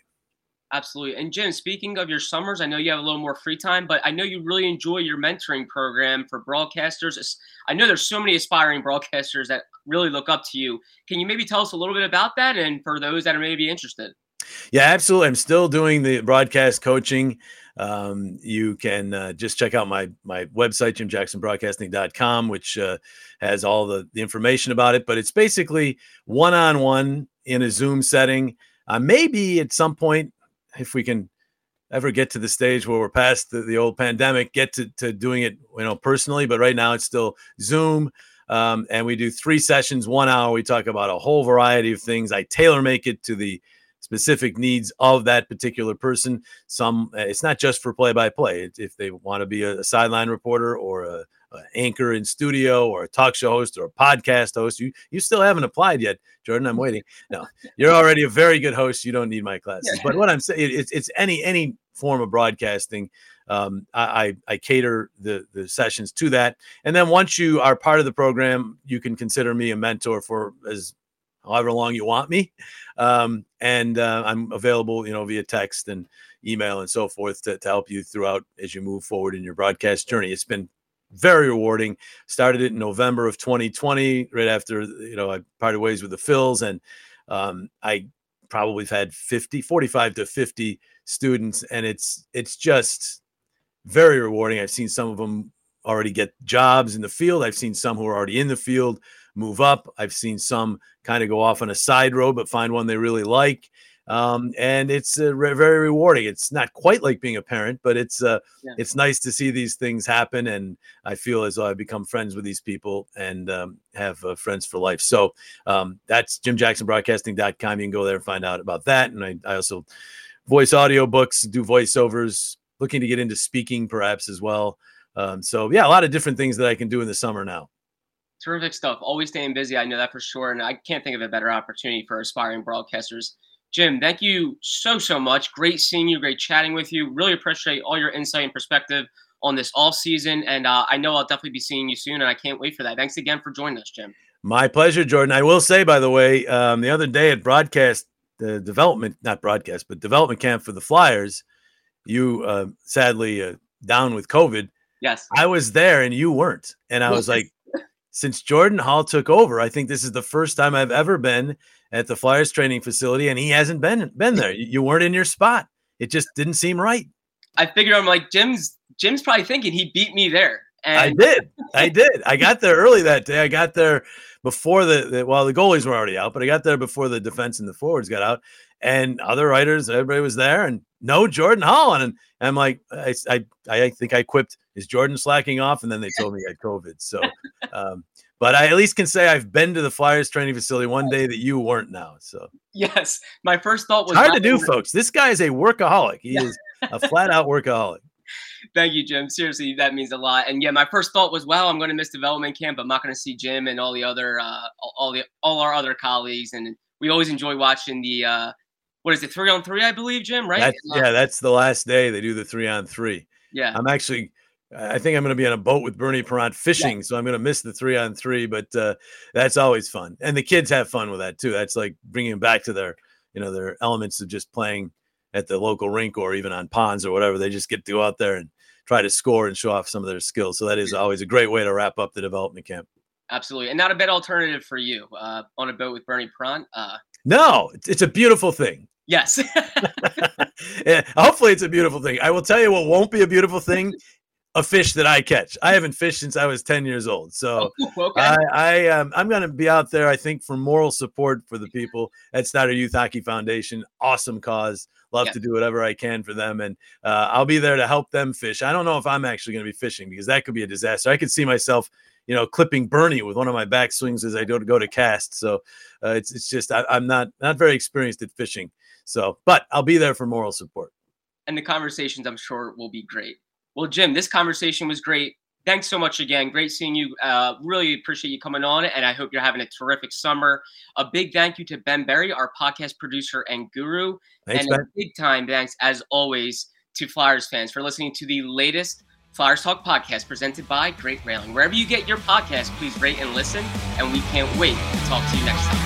Absolutely. And Jim, speaking of your summers, I know you have a little more free time, but I know you really enjoy your mentoring program for broadcasters. I know there's so many aspiring broadcasters that really look up to you. Can you maybe tell us a little bit about that and for those that are maybe interested? Yeah, absolutely. I'm still doing the broadcast coaching. Um, you can uh, just check out my my website, jimjacksonbroadcasting.com, which uh, has all the, the information about it. But it's basically one on one in a Zoom setting. Uh, maybe at some point, if we can ever get to the stage where we're past the, the old pandemic, get to, to doing it, you know, personally. But right now, it's still Zoom. Um, and we do three sessions, one hour. We talk about a whole variety of things. I tailor make it to the specific needs of that particular person. Some uh, it's not just for play by play. If they want to be a, a sideline reporter or a, a, anchor in studio or a talk show host or a podcast host, you you still haven't applied yet, Jordan. I'm waiting. No, you're already a very good host. You don't need my classes. But what I'm saying it's it's any any form of broadcasting. Um, I, I cater the the sessions to that, and then once you are part of the program, you can consider me a mentor for as however long you want me. Um, and uh, I'm available, you know, via text and email and so forth to, to help you throughout as you move forward in your broadcast journey. It's been very rewarding. Started it in November of 2020, right after, you know, I parted ways with the Phils. And um, I probably have had 50, 45 to 50 students. And it's, it's just very rewarding. I've seen some of them already get jobs in the field. I've seen some who are already in the field move up. I've seen some kind of go off on a side road, but find one they really like. Um, and it's uh, re- very rewarding. It's not quite like being a parent, but it's uh, yeah. it's nice to see these things happen. And I feel as though I've become friends with these people and um, have uh, friends for life. So um, that's JimJacksonBroadcasting.com. You can go there and find out about that. And I, I also voice audio books, do voiceovers, looking to get into speaking perhaps as well. Um, so yeah, a lot of different things that I can do in the summer now. Terrific stuff. Always staying busy. I know that for sure. And I can't think of a better opportunity for aspiring broadcasters. Jim, thank you so, so much. Great seeing you. Great chatting with you. Really appreciate all your insight and perspective on this all season. And uh, I know I'll definitely be seeing you soon. And I can't wait for that. Thanks again for joining us, Jim. My pleasure, Jordan. I will say, by the way, um, the other day at broadcast, the development, not broadcast, but development camp for the Flyers, you uh, sadly uh, down with COVID. Yes. I was there and you weren't. And I was like, since Jordan Hall took over, I think this is the first time I've ever been at the Flyers training facility, and he hasn't been been there. You weren't in your spot. It just didn't seem right. I figured I'm like Jim's. Jim's probably thinking he beat me there. And- I did. I did. I got there early that day. I got there before the, the well, the goalies were already out, but I got there before the defense and the forwards got out, and other writers, everybody was there, and no Jordan Holland. and, and I'm like, I, I, I think I quipped, is Jordan slacking off? And then they told me I had COVID. So, um, but I at least can say I've been to the Flyers training facility one day that you weren't now. So yes, my first thought was it's hard to do, folks. This guy is a workaholic. He is a flat out workaholic. Thank you, Jim. Seriously, that means a lot. And yeah, my first thought was, wow, I'm going to miss development camp. But I'm not going to see Jim and all the other, uh, all the, all our other colleagues. And we always enjoy watching the, uh, what is it, three on three, I believe, Jim, right? That's, uh, yeah, that's the last day they do the three on three. Yeah. I'm actually, I think I'm going to be on a boat with Bernie Parent fishing, yeah. so I'm going to miss the three on three, but uh, that's always fun. And the kids have fun with that too. That's like bringing them back to their, you know, their elements of just playing at the local rink or even on ponds or whatever. They just get to go out there and try to score and show off some of their skills. So that is always a great way to wrap up the development camp. Absolutely. And not a bad alternative for you uh, on a boat with Bernie Parent. Uh, no, it's a beautiful thing. Yes. yeah, hopefully, it's a beautiful thing. I will tell you what won't be a beautiful thing a fish that I catch. I haven't fished since I was 10 years old. So oh, okay. I, I um, I'm going to be out there, I think, for moral support for the people at Snider Youth Hockey Foundation. Awesome cause. Love yeah. to do whatever I can for them. And uh, I'll be there to help them fish. I don't know if I'm actually going to be fishing because that could be a disaster. I could see myself, you know, clipping Bernie with one of my back swings as I go to go to cast. So uh, it's, it's just, I, I'm not, not very experienced at fishing. So, but I'll be there for moral support. And the conversations, I'm sure, will be great. Well, Jim, this conversation was great. Thanks so much again. Great seeing you. Uh, really appreciate you coming on, and I hope you're having a terrific summer. A big thank you to Ben Berry, our podcast producer and guru, thanks, and ben. a big time thanks, as always, to Flyers fans for listening to the latest Flyers Talk podcast presented by Great Railing. Wherever you get your podcast, please rate and listen, and we can't wait to talk to you next time.